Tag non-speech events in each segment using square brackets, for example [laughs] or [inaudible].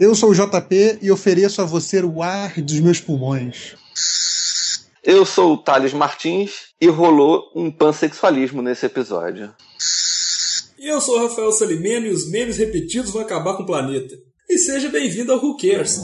Eu sou o JP e ofereço a você o ar dos meus pulmões. Eu sou o Thales Martins e rolou um pansexualismo nesse episódio. E eu sou o Rafael Salimeno e os memes repetidos vão acabar com o planeta. E seja bem-vindo ao Who Cares.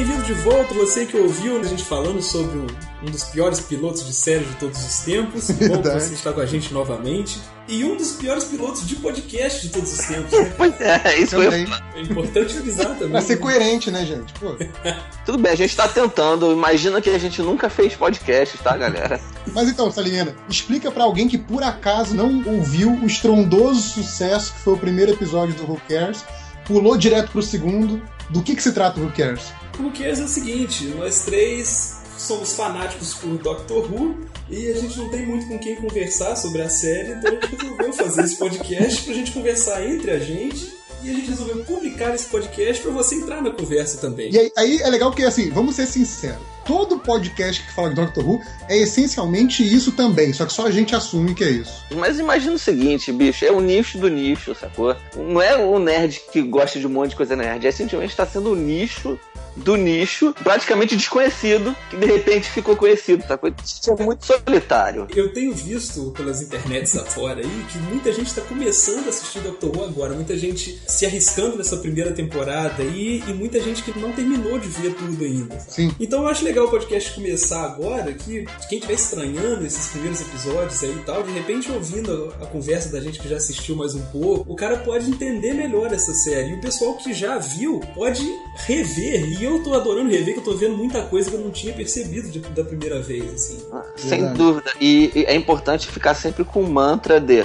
Bem-vindo de volta, você que ouviu a gente falando sobre um, um dos piores pilotos de série de todos os tempos. Bom que você está com a gente novamente. E um dos piores pilotos de podcast de todos os tempos, né? [laughs] Pois é, isso foi. Também. É importante avisar também. Pra ser né? coerente, né, gente? Pô. [laughs] Tudo bem, a gente tá tentando. Imagina que a gente nunca fez podcast, tá, galera? Mas então, Salimena, explica pra alguém que por acaso não ouviu o estrondoso sucesso que foi o primeiro episódio do Who Cares, pulou direto pro segundo. Do que, que se trata o Who Cares? O que é o seguinte, nós três somos fanáticos por Doctor Who e a gente não tem muito com quem conversar sobre a série, então a gente resolveu fazer esse podcast pra gente conversar entre a gente e a gente resolveu publicar esse podcast pra você entrar na conversa também. E aí, aí é legal que, assim, vamos ser sinceros. Todo podcast que fala de Doctor Who é essencialmente isso também, só que só a gente assume que é isso. Mas imagina o seguinte, bicho, é o nicho do nicho, sacou? Não é o nerd que gosta de um monte de coisa nerd, é simplesmente tá sendo o nicho do nicho, praticamente desconhecido, que de repente ficou conhecido, sacou? Isso é muito solitário. Eu tenho visto pelas internets afora aí que muita gente está começando a assistir Doctor Who agora, muita gente se arriscando nessa primeira temporada aí e muita gente que não terminou de ver tudo ainda. sabe? Sim. Então eu acho legal o podcast começar agora, que quem estiver estranhando esses primeiros episódios aí e tal, de repente ouvindo a, a conversa da gente que já assistiu mais um pouco, o cara pode entender melhor essa série. E o pessoal que já viu pode rever. E eu tô adorando rever, que eu tô vendo muita coisa que eu não tinha percebido de- da primeira vez, assim. Sem Verdade. dúvida. E, e é importante ficar sempre com o mantra de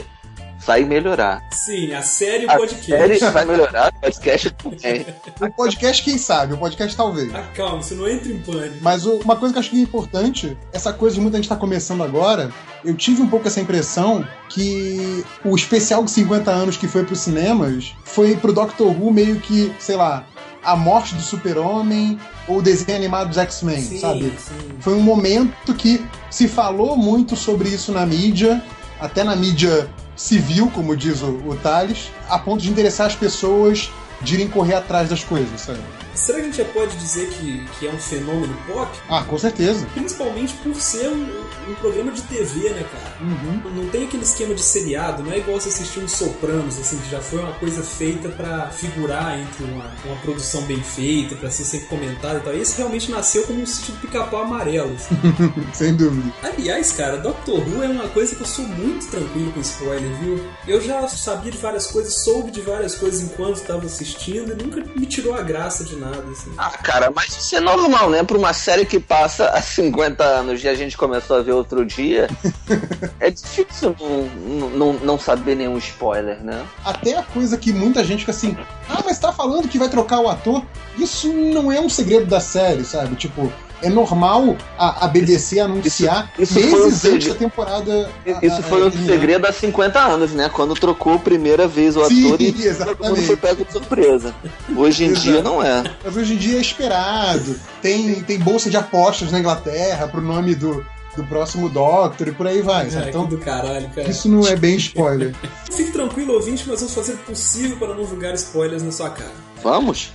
vai melhorar. Sim, a série e o A podcast. série vai melhorar, o podcast também. [laughs] O podcast, quem sabe? O podcast, talvez. Acalma, você não entra em pânico. Mas o- uma coisa que eu acho que é importante, essa coisa de muita gente estar começando agora, eu tive um pouco essa impressão que o especial de 50 anos que foi pros cinemas foi pro Doctor Who meio que, sei lá, a morte do super-homem ou o desenho animado dos X-Men, sabe? sim. Foi um momento que se falou muito sobre isso na mídia, até na mídia civil, como diz o, o Thales, a ponto de interessar as pessoas de irem correr atrás das coisas, sabe? Será que a gente já pode dizer que, que é um fenômeno pop? Ah, com certeza. Principalmente por ser um, um programa de TV, né, cara? Uhum. Não tem aquele esquema de seriado, não é igual você assistir um Sopranos, assim, que já foi uma coisa feita pra figurar entre uma, uma produção bem feita, pra ser sempre comentada e tal. Esse realmente nasceu como um sítio do pica-pau amarelo. assim. [laughs] Sem dúvida. Aliás, cara, Doctor Who é uma coisa que eu sou muito tranquilo com spoiler, viu? Eu já sabia de várias coisas, soube de várias coisas enquanto estava assistindo e nunca me tirou a graça de nada, assim. Ah, cara, mas isso é normal, né? Pra uma série que passa há 50 anos e a gente começou a ver outro dia, [laughs] é difícil não, não, não saber nenhum spoiler, né? Até a coisa que muita gente fica assim, ah, mas tá falando que vai trocar o ator? Isso não é um segredo da série, sabe? Tipo, é normal a, a BBC anunciar Isso- isso foi um meses antes segredo. da temporada. a- Isso foi um segredo há 50 anos, né? Quando trocou a primeira vez o Sim, ator e [laughs] todo foi pego de surpresa. Hoje em Exato. dia não é. Mas hoje em dia é esperado. Tem, tem bolsa de apostas na Inglaterra pro nome do, do próximo Doctor e por aí vai. Cara, Então, que do caralho, cara. isso não é bem spoiler. [laughs] Fique tranquilo, ouvinte, nós vamos fazer o possível para não julgar spoilers na sua cara. Vamos?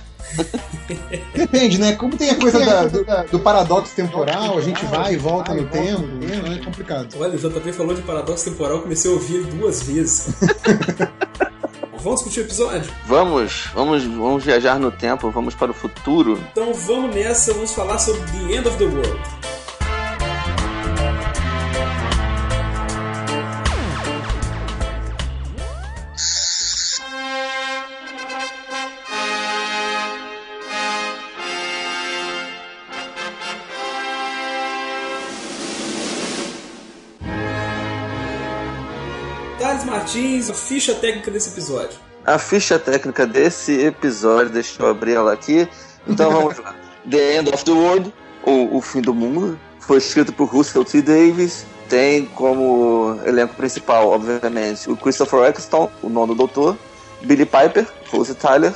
Depende, né? Como tem a coisa da- do, do paradoxo temporal, a gente vai e volta no tempo, né? é complicado. Olha, o JP falou de paradoxo temporal, comecei a ouvir ele duas vezes. [laughs] vamos discutir o episódio? Vamos, vamos, vamos viajar no tempo, vamos para o futuro. Então vamos nessa, vamos falar sobre The End of the World. Martins, a ficha técnica desse episódio. A ficha técnica desse episódio, deixa eu abrir ela aqui. Então [laughs] vamos lá. The End of the World, ou O Fim do Mundo, foi escrito por Russell T. Davis. Tem como elenco principal, obviamente, o Christopher Eccleston, o nono doutor, Billy Piper, Rose Tyler.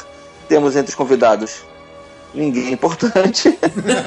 Temos entre os convidados ninguém é importante.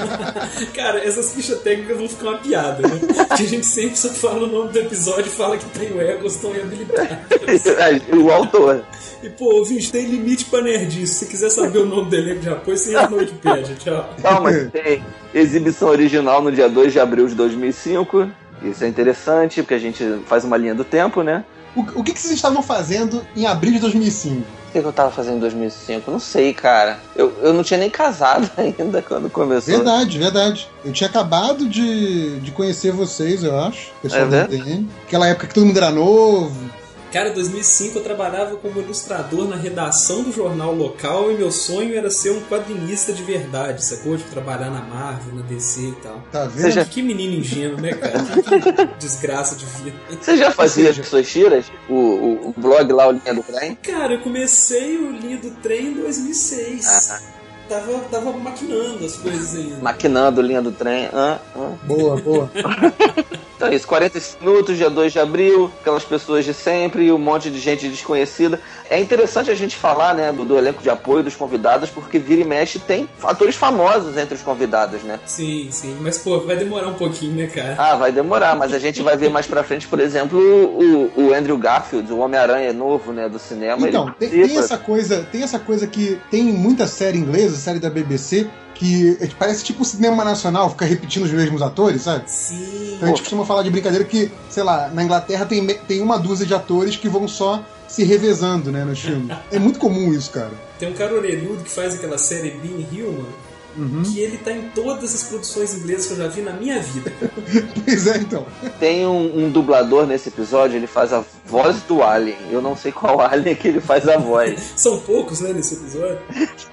[laughs] Cara, essas fichas técnicas vão ficar uma piada, né? Porque a gente sempre só fala o nome do episódio e fala que tem o Eggleston e habilidades. [laughs] o autor. E, pô, ouvinte, tem limite pra nerdice. Se quiser saber o nome do elenco de apoio, você entra no Wikipedia. Tchau. Calma, tem exibição original no dia 2 de abril de 2005. Isso é interessante, porque a gente faz uma linha do tempo, né? O, o que, que vocês estavam fazendo em abril de 2005? O que, eu tava fazendo em 2005? Não sei, cara. Eu, eu não tinha nem casado [laughs] ainda quando começou. Verdade, verdade. Eu tinha acabado de, de conhecer vocês, eu acho. Pessoal É do? ITN. Aquela época que todo mundo era novo. Cara, em 2005 eu trabalhava como ilustrador na redação do jornal local e meu sonho era ser um quadrinista de verdade, sacou? De trabalhar na Marvel, na DC e tal. Tá vendo? Você já- Que menino ingênuo, né, cara? [laughs] Que desgraça de vida. Você já fazia seja- as suas tiras? O, o, o blog lá, o Linha do Trem? Cara, eu comecei o Linha do Trem em 2006. Ah. Tava, tava maquinando as coisas ainda. Maquinando Linha do Trem. Ah, ah. Boa, boa. [laughs] Então é isso, 45 minutos, dia 2 de abril, aquelas pessoas de sempre e um monte de gente desconhecida. É interessante a gente falar, né, do, do elenco de apoio dos convidados, porque vira e mexe tem atores famosos entre os convidados, né? Sim, sim. Mas, pô, vai demorar um pouquinho, né, cara? Ah, vai demorar, mas a gente vai ver mais pra frente, por exemplo, o, o Andrew Garfield, o Homem-Aranha novo, né, do cinema. Então, ele tem, tem essa coisa, tem essa coisa que tem em muita série inglesa, série da BBC, que parece tipo o cinema nacional, fica repetindo os mesmos atores, sabe? Sim. Então a gente costuma falar de brincadeira que, sei lá, na Inglaterra tem, tem uma dúzia de atores que vão só se revezando, né, nos filmes. [laughs] É muito comum isso, cara. Tem um cara orelhudo que faz aquela série Being Human, Uhum. que ele tá em todas as produções inglesas que eu já vi na minha vida. [laughs] Pois é, então. Tem um, um dublador nesse episódio, ele faz a voz do Alien. Eu não sei qual [laughs] Alien que ele faz a voz. São poucos, né, nesse episódio.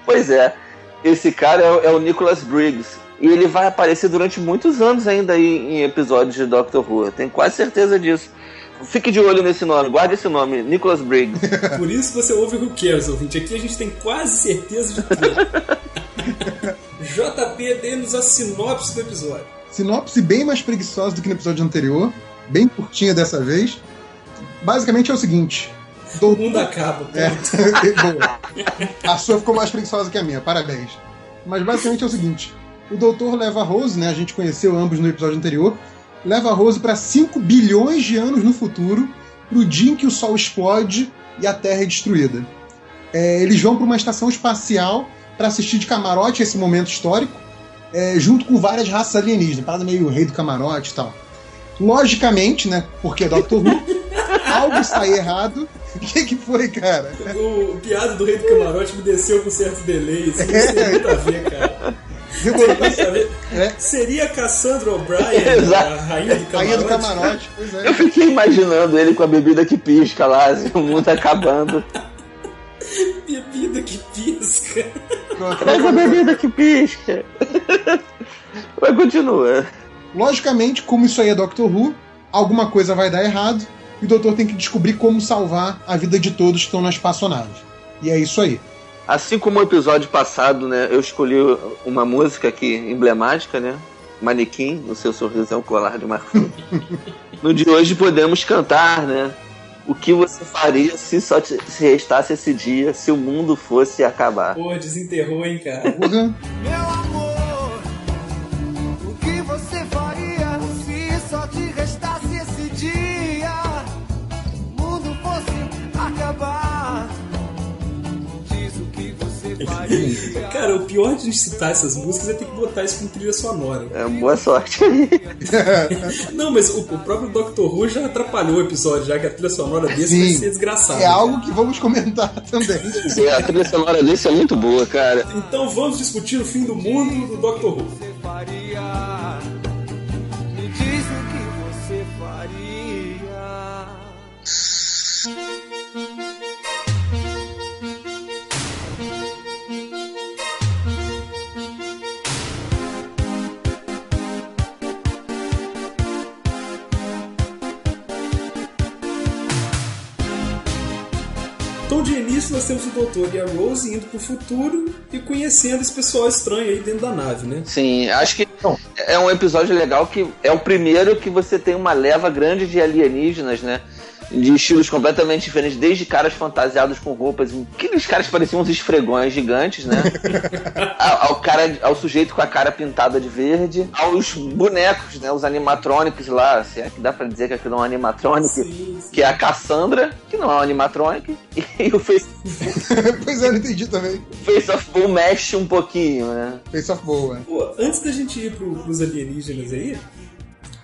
Pois é, esse cara é, o- é o Nicholas Briggs. E ele vai aparecer durante muitos anos ainda aí em episódios de Doctor Who. Eu tenho quase certeza disso. Fique de olho nesse nome, guarde esse nome, Nicholas Briggs. [laughs] Por isso que você ouve o Cares, ouvinte. Aqui a gente tem quase certeza de tudo. [laughs] JP, dê-nos a sinopse do episódio. Sinopse bem mais preguiçosa do que no episódio anterior, bem curtinha dessa vez. Basicamente é o seguinte. O Doutor... mundo acaba. É, ponto. [laughs] boa. A sua ficou mais preguiçosa que a minha, parabéns. Mas basicamente é o seguinte: o doutor leva a Rose, né? A gente conheceu ambos no episódio anterior, leva a Rose para 5 bilhões de anos no futuro, pro dia em que o Sol explode e a Terra é destruída. É, eles vão para uma estação espacial para assistir de camarote esse momento histórico, é, junto com várias raças alienígenas, parada meio rei do camarote e tal. Logicamente, né? Porque é Doctor Who, [laughs] algo sai errado. O [laughs] que, que foi, cara? O, o piada do rei do camarote me desceu com certo delay. Assim, isso tem muito a ver, cara. Demorou ver. É. Seria Cassandra O'Brien, [laughs] a rainha do camarote? Rainha do camarote, pois é. Eu fiquei imaginando ele com a bebida que pisca lá, assim, o mundo acabando. [laughs] Bebida que pisca. Traz a bebida que pisca. Mas continua. Logicamente, como isso aí é Doctor Who, alguma coisa vai dar errado e o doutor tem que descobrir como salvar a vida de todos que estão na espaçonave. E é isso aí. Assim como o episódio passado, né, eu escolhi uma música aqui emblemática, né? Manequim, o seu sorriso é um colar de marfim. [laughs] no de hoje podemos cantar, né? O que você faria se só te, se restasse esse dia, se o mundo fosse acabar? Pô, desenterrou, hein, cara. Meu amor, [laughs] Cara, o pior de citar essas músicas é ter que botar isso com trilha sonora. É, boa sorte aí. [laughs] Não, mas o, o próprio Doctor Who já atrapalhou o episódio, já que a trilha sonora desse Sim. vai ser desgraçada. É algo que vamos comentar também. É, a trilha sonora desse é muito boa, cara. Então vamos discutir o fim do mundo do Doctor Who. Você faria. Me diz o que você faria. Então, de início, nós temos o Doutor e a Rose indo pro futuro e conhecendo esse pessoal estranho aí dentro da nave, né? Sim, acho que é um episódio legal que é o primeiro que você tem uma leva grande de alienígenas, né? De estilos completamente diferentes, desde caras fantasiados com roupas, aqueles caras pareciam uns esfregões gigantes, né? [laughs] ao, ao cara, ao sujeito com a cara pintada de verde, aos bonecos, né? Os animatronics lá, se é que dá pra dizer que aquilo é um Sim, sim. que é a Cassandra, que não é um animatronic, e [laughs] o Face, [laughs] pois é, eu não entendi também. Face of Bull mexe um pouquinho, né? Face of Boa. Pô, antes da gente ir pro, pros alienígenas aí,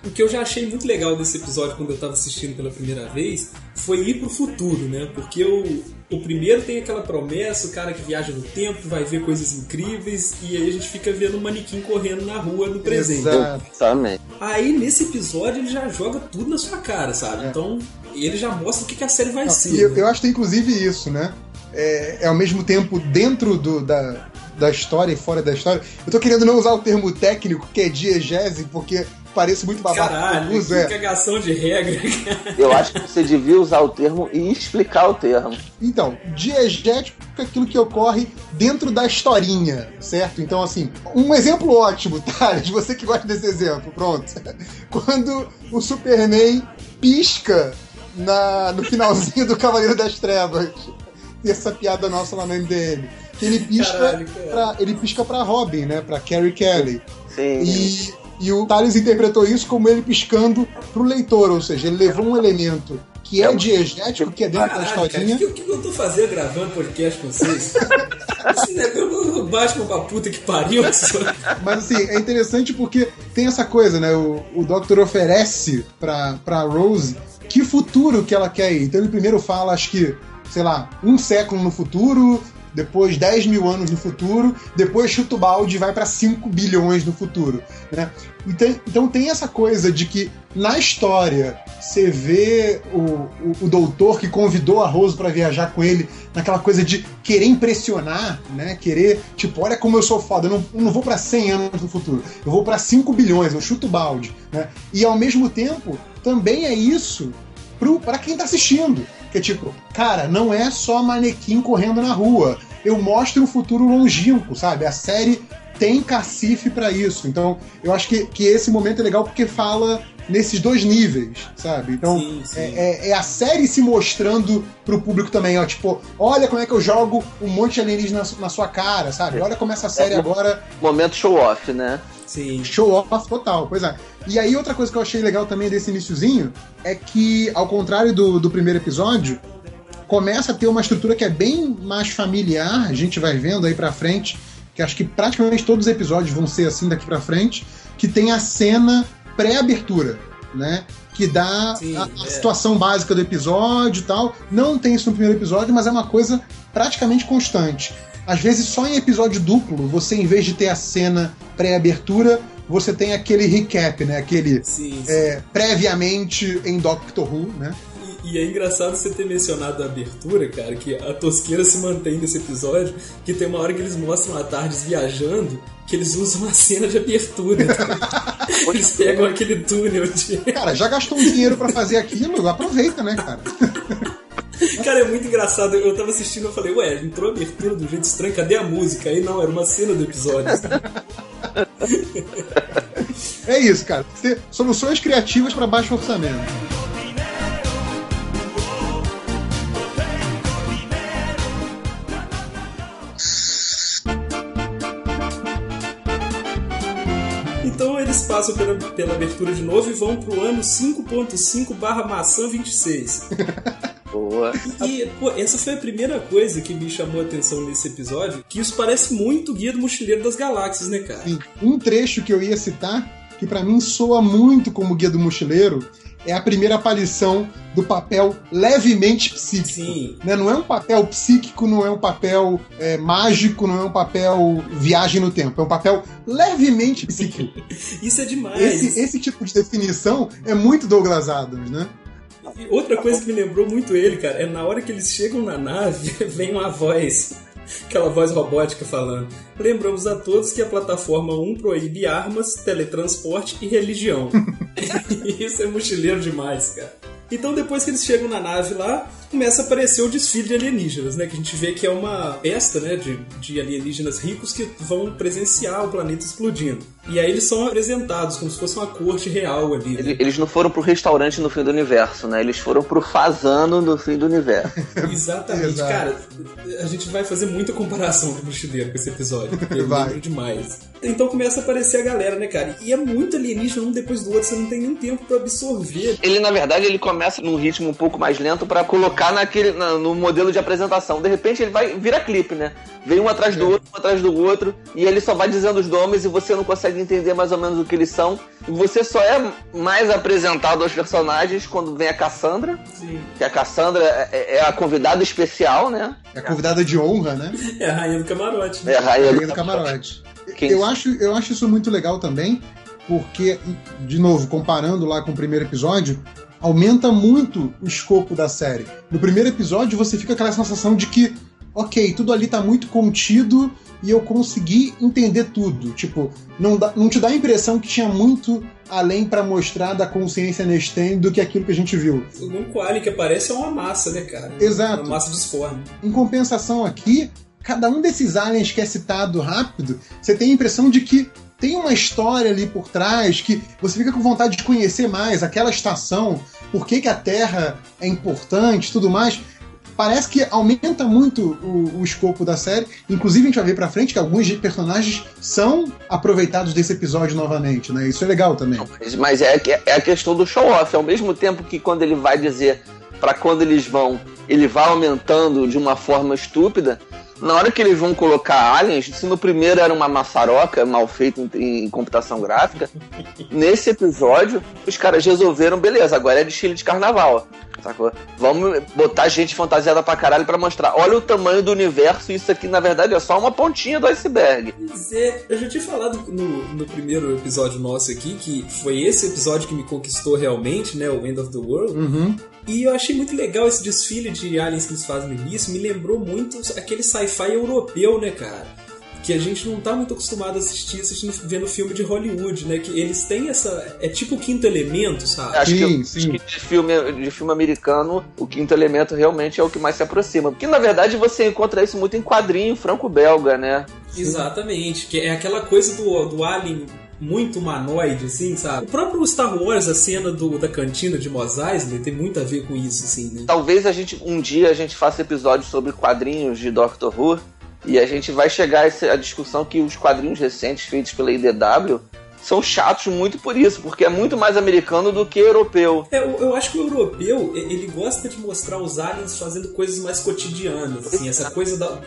o que eu já achei muito legal desse episódio quando eu tava assistindo pela primeira vez foi ir pro futuro, né? Porque o, o primeiro tem aquela promessa, o cara que viaja no tempo vai ver coisas incríveis, e aí a gente fica vendo um manequim correndo na rua no presente. Exatamente. Aí nesse episódio ele já joga tudo na sua cara, sabe? É. Então ele já mostra o que, que a série vai Não, ser. eu, né? eu acho que inclusive isso, né? É, é ao mesmo tempo dentro do, da, da história e fora da história. Eu tô querendo não usar o termo técnico, que é diegese, porque parece muito babaca. Caralho, Eu uso, que é. cagação de regra, cara. Eu acho que você devia usar o termo e explicar o termo. Então, diegético é aquilo que ocorre dentro da historinha, certo? Então, assim, um exemplo ótimo, [laughs] Thales, você que gosta desse exemplo, pronto. [laughs] Quando o Superman pisca na, no finalzinho do Cavaleiro das Trevas. E essa piada nossa lá no MDM. Que ele pisca, Caralho, cara. pra, ele pisca pra Robin, né? Pra Carrie Kelly. Sim. E, e o Thales interpretou isso como ele piscando pro leitor, ou seja, ele levou um elemento que é diegético, que é dentro da Caralho, cara, o historinha. que, que eu tô fazendo gravando podcast com vocês? Esse negócio Batman pra puta que pariu. Mas assim, é interessante porque tem essa coisa, né? O, o Doctor oferece pra, pra Rose que futuro que ela quer ir. Então ele primeiro fala, acho que, sei lá, um século no futuro, depois 10 mil anos no futuro, depois chuta o balde e vai pra 5 bilhões no futuro. Né? Então, então tem essa coisa de que na história você vê o, o, o doutor que convidou a Rose pra viajar com ele naquela coisa de querer impressionar, né? Querer, tipo, olha como eu sou foda, eu não, eu não vou pra 100 anos no futuro, eu vou pra 5 bilhões, eu chuto o balde, né? E ao mesmo tempo, também é isso pro, pra quem tá assistindo. Que é tipo, cara, não é só manequim correndo na rua. Eu mostro um futuro longínquo, sabe? A série tem cacife pra isso. Então, eu acho que, que esse momento é legal porque fala nesses dois níveis, sabe? Então, Sim, sim. É, é- é a série se mostrando pro público também, ó. Tipo, olha como é que eu jogo um monte de alienígena na, na sua cara, sabe? Olha como essa série agora Momento show off, né? Sim. Show off total, pois é. E aí, outra coisa que eu achei legal também desse iniciozinho é que, ao contrário do, do primeiro episódio, começa a ter uma estrutura que é bem mais familiar, a gente vai vendo aí pra frente, que acho que praticamente todos os episódios vão ser assim daqui pra frente, que tem a cena pré-abertura, né? Que dá Sim, a, a é. situação básica do episódio e tal. Não tem isso no primeiro episódio, mas é uma coisa praticamente constante. Às vezes, só em episódio duplo, você, em vez de ter a cena pré-abertura, você tem aquele recap, né? Aquele Sim, sim. é, previamente em Doctor Who, né? E, e é engraçado você ter mencionado a abertura, cara, que a tosqueira se mantém nesse episódio, que tem uma hora que eles mostram a Tardes viajando, que eles usam a cena de abertura. [laughs] eles pegam aquele túnel de... Cara, já gastou um dinheiro pra fazer aquilo, aproveita, né, cara? [laughs] Cara, é muito engraçado. Eu tava assistindo e falei, ué, entrou a abertura do jeito estranho, cadê a música? Aí não, era uma cena do episódio. É isso, cara. Ter soluções criativas pra baixo orçamento. Então eles passam pela, pela abertura de novo e vão pro ano 5.5 barra maçã 26. [laughs] Boa. E, pô, essa foi a primeira coisa que me chamou a atenção nesse episódio, que isso parece muito Guia do Mochileiro das Galáxias, né, cara? Sim. Um trecho que eu ia citar, que pra mim soa muito como Guia do Mochileiro, é a primeira aparição do papel levemente psíquico. Sim. Né? Não é um papel psíquico, não é um papel é, mágico, não é um papel viagem no tempo. É um papel levemente psíquico. [laughs] Isso é demais. Esse, esse tipo de definição é muito Douglas Adams, né? Outra coisa que me lembrou muito ele, cara, é na hora que eles chegam na nave, [laughs] vem uma voz, aquela voz robótica falando. Lembramos a todos que a plataforma 1 proíbe armas, teletransporte e religião. [laughs] Isso é mochileiro demais, cara. Então depois que eles chegam na nave lá, começa a aparecer o desfile de alienígenas, né? Que a gente vê que é uma festa, né? De, de alienígenas ricos que vão presenciar o planeta explodindo. E aí eles são apresentados como se fosse uma corte real ali. Né? Ele- Eles não foram pro restaurante no fim do universo, né? Eles foram pro fazano no fim do universo. [laughs] Exatamente, cara. A gente vai fazer muita comparação com o Mochileiro com esse episódio, porque Vai. demais. Então começa a aparecer a galera, né, cara? E é muito alienígena um depois do outro, você não tem nem tempo pra absorver. Ele, na verdade, ele começa num ritmo um pouco mais lento pra colocar naquele, na- no modelo de apresentação. De repente ele vai vira clipe, né? Vem um atrás do outro, um atrás do outro, e ele só vai dizendo os nomes e você não consegue entender mais ou menos o que eles são. E você só é mais apresentado aos personagens quando vem a Cassandra, Sim. que a Cassandra é, é a convidada especial, né? É a convidada de honra, né? É a rainha do camarote. É a rainha Rainha do do camarote. Quem- Eu acho, eu acho isso muito legal também, porque, de novo, comparando lá com o primeiro episódio, aumenta muito o escopo da série. No primeiro episódio, você fica com aquela sensação de que, ok, tudo ali tá muito contido e eu consegui entender tudo. Tipo, não, dá- não te dá a impressão que tinha muito além pra mostrar da consciência Nestem do que aquilo que a gente viu. O único alien que aparece é uma massa, né, cara? Exato. Uma massa disforme. Em compensação aqui, cada um desses aliens que é citado rápido, você tem a impressão de que tem uma história ali por trás que você fica com vontade de conhecer mais aquela estação, por que, que a Terra é importante, tudo mais. Parece que aumenta muito o, o escopo da série. Inclusive, a gente vai ver pra frente que alguns personagens são aproveitados desse episódio novamente, né? Isso é legal também. Mas- Mas é, é a questão do show-off. Ao mesmo tempo que quando ele vai dizer pra quando eles vão, ele vai aumentando de uma forma estúpida. Na hora que eles vão colocar aliens, se no primeiro era uma maçaroca mal feita em, em computação gráfica, [laughs] nesse episódio os caras resolveram, beleza, agora é desfile de carnaval. Sacou? Vamos botar gente fantasiada pra caralho pra mostrar. Olha o tamanho do universo, isso aqui na verdade é só uma pontinha do iceberg. Pois é, eu já tinha falado no, no primeiro episódio nosso aqui, que foi esse episódio que me conquistou realmente, né? O End of the World. Uhum. E eu achei muito legal esse desfile de aliens que eles fazem no início. Me lembrou muito aquele sci-fi europeu, né, cara? Que a gente não tá muito acostumado a assistir, assistindo, vendo filme de Hollywood, né? Que eles têm essa. É tipo o quinto elemento, sabe? Acho, Sim, que, acho sim. que de filme, de filme americano, o quinto elemento realmente é o que mais se aproxima. Porque na verdade você encontra isso muito em quadrinho franco-belga, né? Exatamente, que é aquela coisa do, do alien muito humanoide, assim, sabe? O próprio Star Wars, a cena do, da cantina de Mos Eisley, tem muito a ver com isso, assim, né? Talvez a gente um dia a gente faça episódio sobre quadrinhos de Doctor Who e a gente vai chegar a discussão que os quadrinhos recentes feitos pela IDW são chatos muito por isso, porque é muito mais americano do que europeu. É, eu, eu acho que o europeu, e- ele gosta de mostrar os aliens fazendo coisas mais cotidianas, assim, essa coisa da,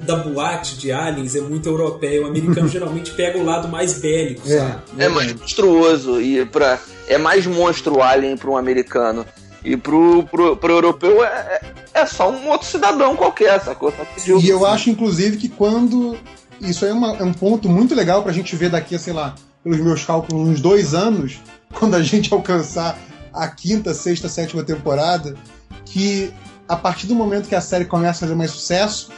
da, boate de aliens é muito europeia, o americano [laughs] geralmente pega o lado mais bélico, sabe? É mais monstruoso e pra, é mais monstro o alien para um americano. E pro, pro, pro europeu é, é é só um outro cidadão qualquer, que de- E eu acho, inclusive, que quando. Isso aí é, uma- é um ponto muito legal pra gente ver daqui a, sei lá, pelos meus cálculos, uns dois anos, [laughs] quando a gente alcançar a quinta, sexta, sétima temporada, que a partir do momento que a série começa a fazer mais sucesso,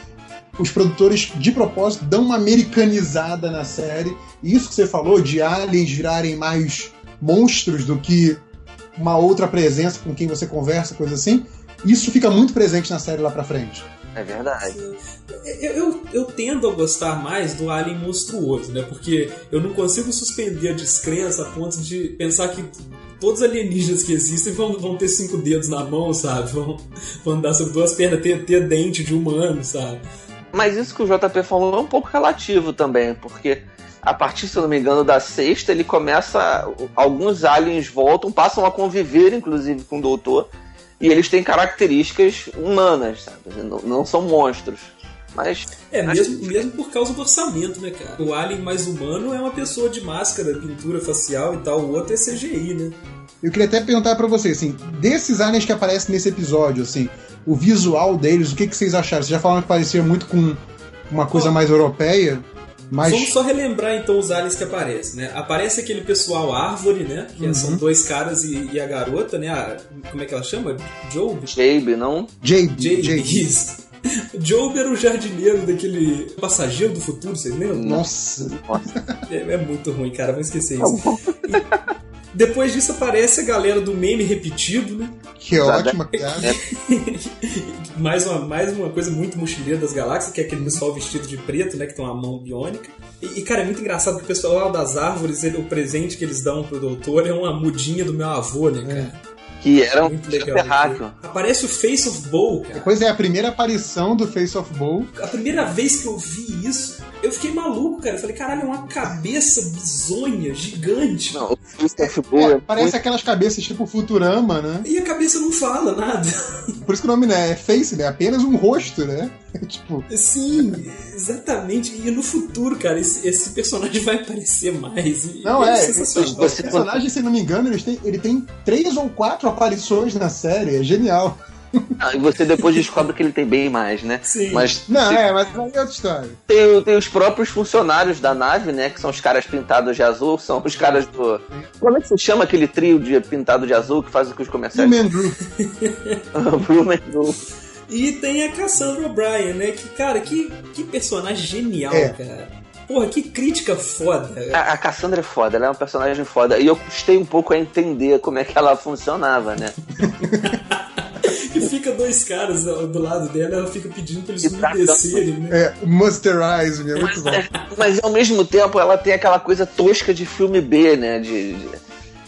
os produtores, de propósito, dão uma americanizada na série. E isso que você falou, de aliens virarem mais monstros do que uma outra presença com quem você conversa, coisa assim, isso fica muito presente na série lá pra frente. É verdade. Eu, eu, eu tendo a gostar mais do alien monstruoso, né? Porque eu não consigo suspender a descrença a ponto de pensar que todos os alienígenas que existem vão, vão ter cinco dedos na mão, sabe? Vão, vão andar sobre duas pernas, ter, ter dente de humano, sabe? Mas isso que o JP falou é um pouco relativo também, porque a partir, se eu não me engano, da sexta, ele começa. Alguns aliens voltam, passam a conviver, inclusive, com o doutor, e eles têm características humanas, sabe? Não, não são monstros. Mas. É, mesmo, que- mesmo por causa do orçamento, né, cara? O alien mais humano é uma pessoa de máscara, pintura facial e tal, o outro é CGI, né? Eu queria até perguntar pra vocês, assim, desses aliens que aparecem nesse episódio, assim, o visual deles, o que, que vocês acharam? Vocês já falaram que parecia muito com uma coisa mais europeia, mas Vamos só relembrar então os aliens que aparecem, né? Aparece aquele pessoal árvore, né? Que Uhum. são dois caras e, e a garota, né? A- como é que ela chama? Job? Jabe, não? Jade, Jade. Jade. Isso. [laughs] Job era o jardineiro daquele passageiro do futuro, vocês lembram? Nossa, Nossa. É, é muito ruim, cara, vou esquecer isso. E- Depois disso aparece a galera do meme repetido, né? Que é ótima piada. [laughs] mais, uma, mais uma coisa muito mochileira das galáxias, que é aquele pessoal vestido de preto, né? Que tem uma mão biônica. E, e, cara, é muito engraçado que o pessoal lá das árvores, ele- o presente que eles dão pro doutor é uma mudinha do meu avô, né, cara? Que era um terráqueo. Aparece o Face of Bow, cara. Depois é a primeira aparição do Face of Bowl. A primeira vez que eu vi isso, eu fiquei maluco, cara. Eu falei, caralho, é uma cabeça bizonha, gigante. Não, o Fist of Bull É, é, parece muito... aquelas cabeças tipo Futurama, né? E a cabeça não fala nada. Por isso que o nome né, é Face, né? É apenas um rosto, né? [laughs] tipo, Sim, exatamente. E no futuro, cara, esse, esse personagem vai aparecer mais. Não é. sensacional. Os Você- personagens, se não me engano, eles têm, ele tem três ou quatro aparições na série. É genial. Ah, e você depois descobre que ele tem bem mais, né? Sim. Mas Não, se- é, mas aí é outra história. tem, tem os próprios funcionários da nave, né? Que são os caras pintados de azul, são os caras do. Como é que se chama aquele trio de pintado de azul que faz o que os E o comerciais? Mandrew. Blumen do. E tem a Cassandra O'Brien, né? Que, cara, que, que personagem genial, É. cara. Porra, que crítica foda. A, a Cassandra é foda, ela é uma personagem foda. E eu custei um pouco a entender como é que ela funcionava, né? [laughs] E fica dois caras do do lado dela, ela fica pedindo pra eles tá- umedecerem, né? É, Musterize, é muito bom. Mas ao mesmo tempo ela tem aquela coisa tosca de filme B, né? De, de-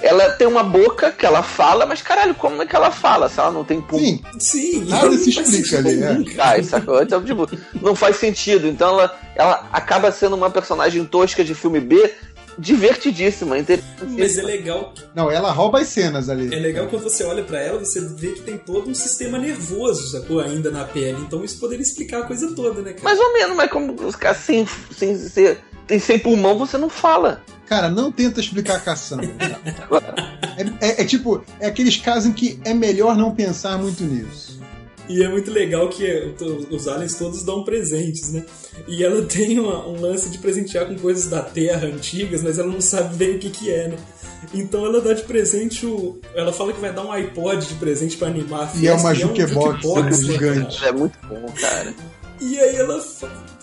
Ela tem uma boca que ela fala, mas caralho, como é que ela fala se ela não tem pum? Sim, Sim, Nada não se faz explica sentido ali, é. nenhum, cara. Ai, sacou? Então, tipo, não faz sentido. Então ela, ela acaba sendo uma personagem tosca de filme B, divertidíssima, interessantíssima. Mas é legal, não, ela rouba as cenas ali. é legal quando você olha pra ela, você vê que tem todo um sistema nervoso, sacou? Ainda na pele. Então isso poderia explicar a coisa toda, né, cara? Mais ou menos, mas como os caras sem, sem, ser- tem sem pulmão, você não fala. Cara, não tenta explicar a Cassandra. É, é- é tipo, é aqueles casos em que é melhor não pensar muito nisso. E é muito legal que é, os aliens todos dão presentes, né? E ela [laughs] tem uma- um lance de presentear com coisas da Terra antigas, mas ela não sabe bem o que, que é, né? Então ela dá de presente o. Ela fala que vai dar um iPod de presente pra animar a festa. E é uma um jukebox, jukebox, né, gigante. É muito bom, cara. E aí ela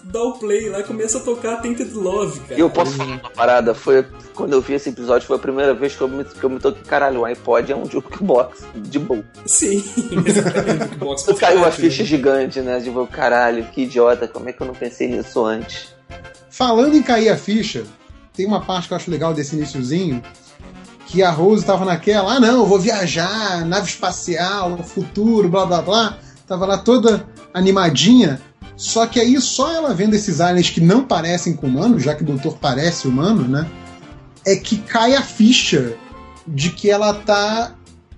dá o play lá começa a tocar Tainted Love, cara. E eu posso falar uma parada, foi quando eu vi esse episódio, foi a primeira vez que eu me, que eu me toquei, caralho, o iPod é um jukebox de boa. Sim, exatamente. [laughs] Jukebox Caiu a ficha né? gigante, né? Tipo, caralho, que idiota, como é que eu não pensei nisso antes? Falando em cair a ficha, tem uma parte que eu acho legal desse iniciozinho, que a Rose tava naquela, ah não, eu vou viajar, nave espacial, futuro, blá blá blá. Tava lá toda animadinha. Só que aí, só ela vendo esses aliens que não parecem com humanos, já que o doutor parece humano, né? É que cai a ficha de que ela tá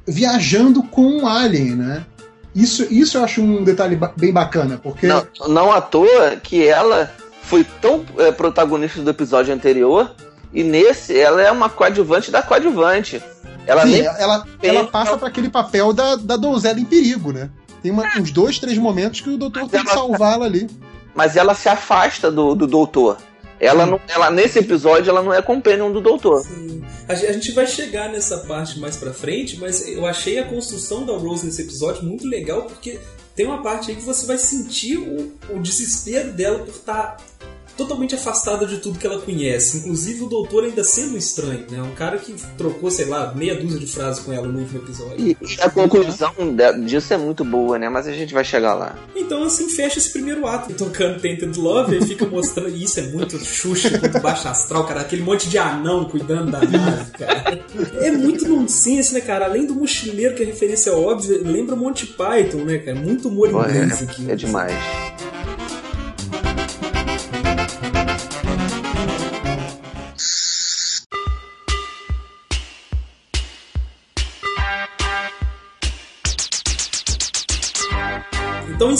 viajando com um alien, né? Isso, isso eu acho um detalhe ba- bem bacana, porque. Não, não à toa que ela foi tão é, protagonista do episódio anterior, e nesse ela é uma coadjuvante da coadjuvante. Ela Sim, nem ela, ela passa para aquele papel da, da donzela em perigo, né? Tem uma- uns dois, três momentos que o doutor tem que ela- salvá-la ali. mas ela se afasta do, do doutor. Ela, Sim. não, ela nesse episódio ela não é companion do doutor. Sim. A ge- a gente vai chegar nessa parte mais pra frente, mas eu achei a construção da Rose nesse episódio muito legal, porque tem uma parte aí que você vai sentir o, o desespero dela por estar totalmente afastada de tudo que ela conhece. Inclusive o doutor ainda sendo estranho, né? Um cara que trocou, sei lá, meia dúzia de frases com ela no último episódio. E, e a conclusão disso é muito boa, né? Mas a gente vai chegar lá. Então, assim, fecha esse primeiro ato tocando Tainted Love e fica mostrando. [laughs] Isso é muito Xuxa, muito baixo astral, cara. Aquele monte de anão cuidando da nave, cara. É muito nonsense, né, cara? Além do mochileiro, que a referência é óbvia, lembra Monty Python, né, cara? Muito humor inglês aqui. É, é demais.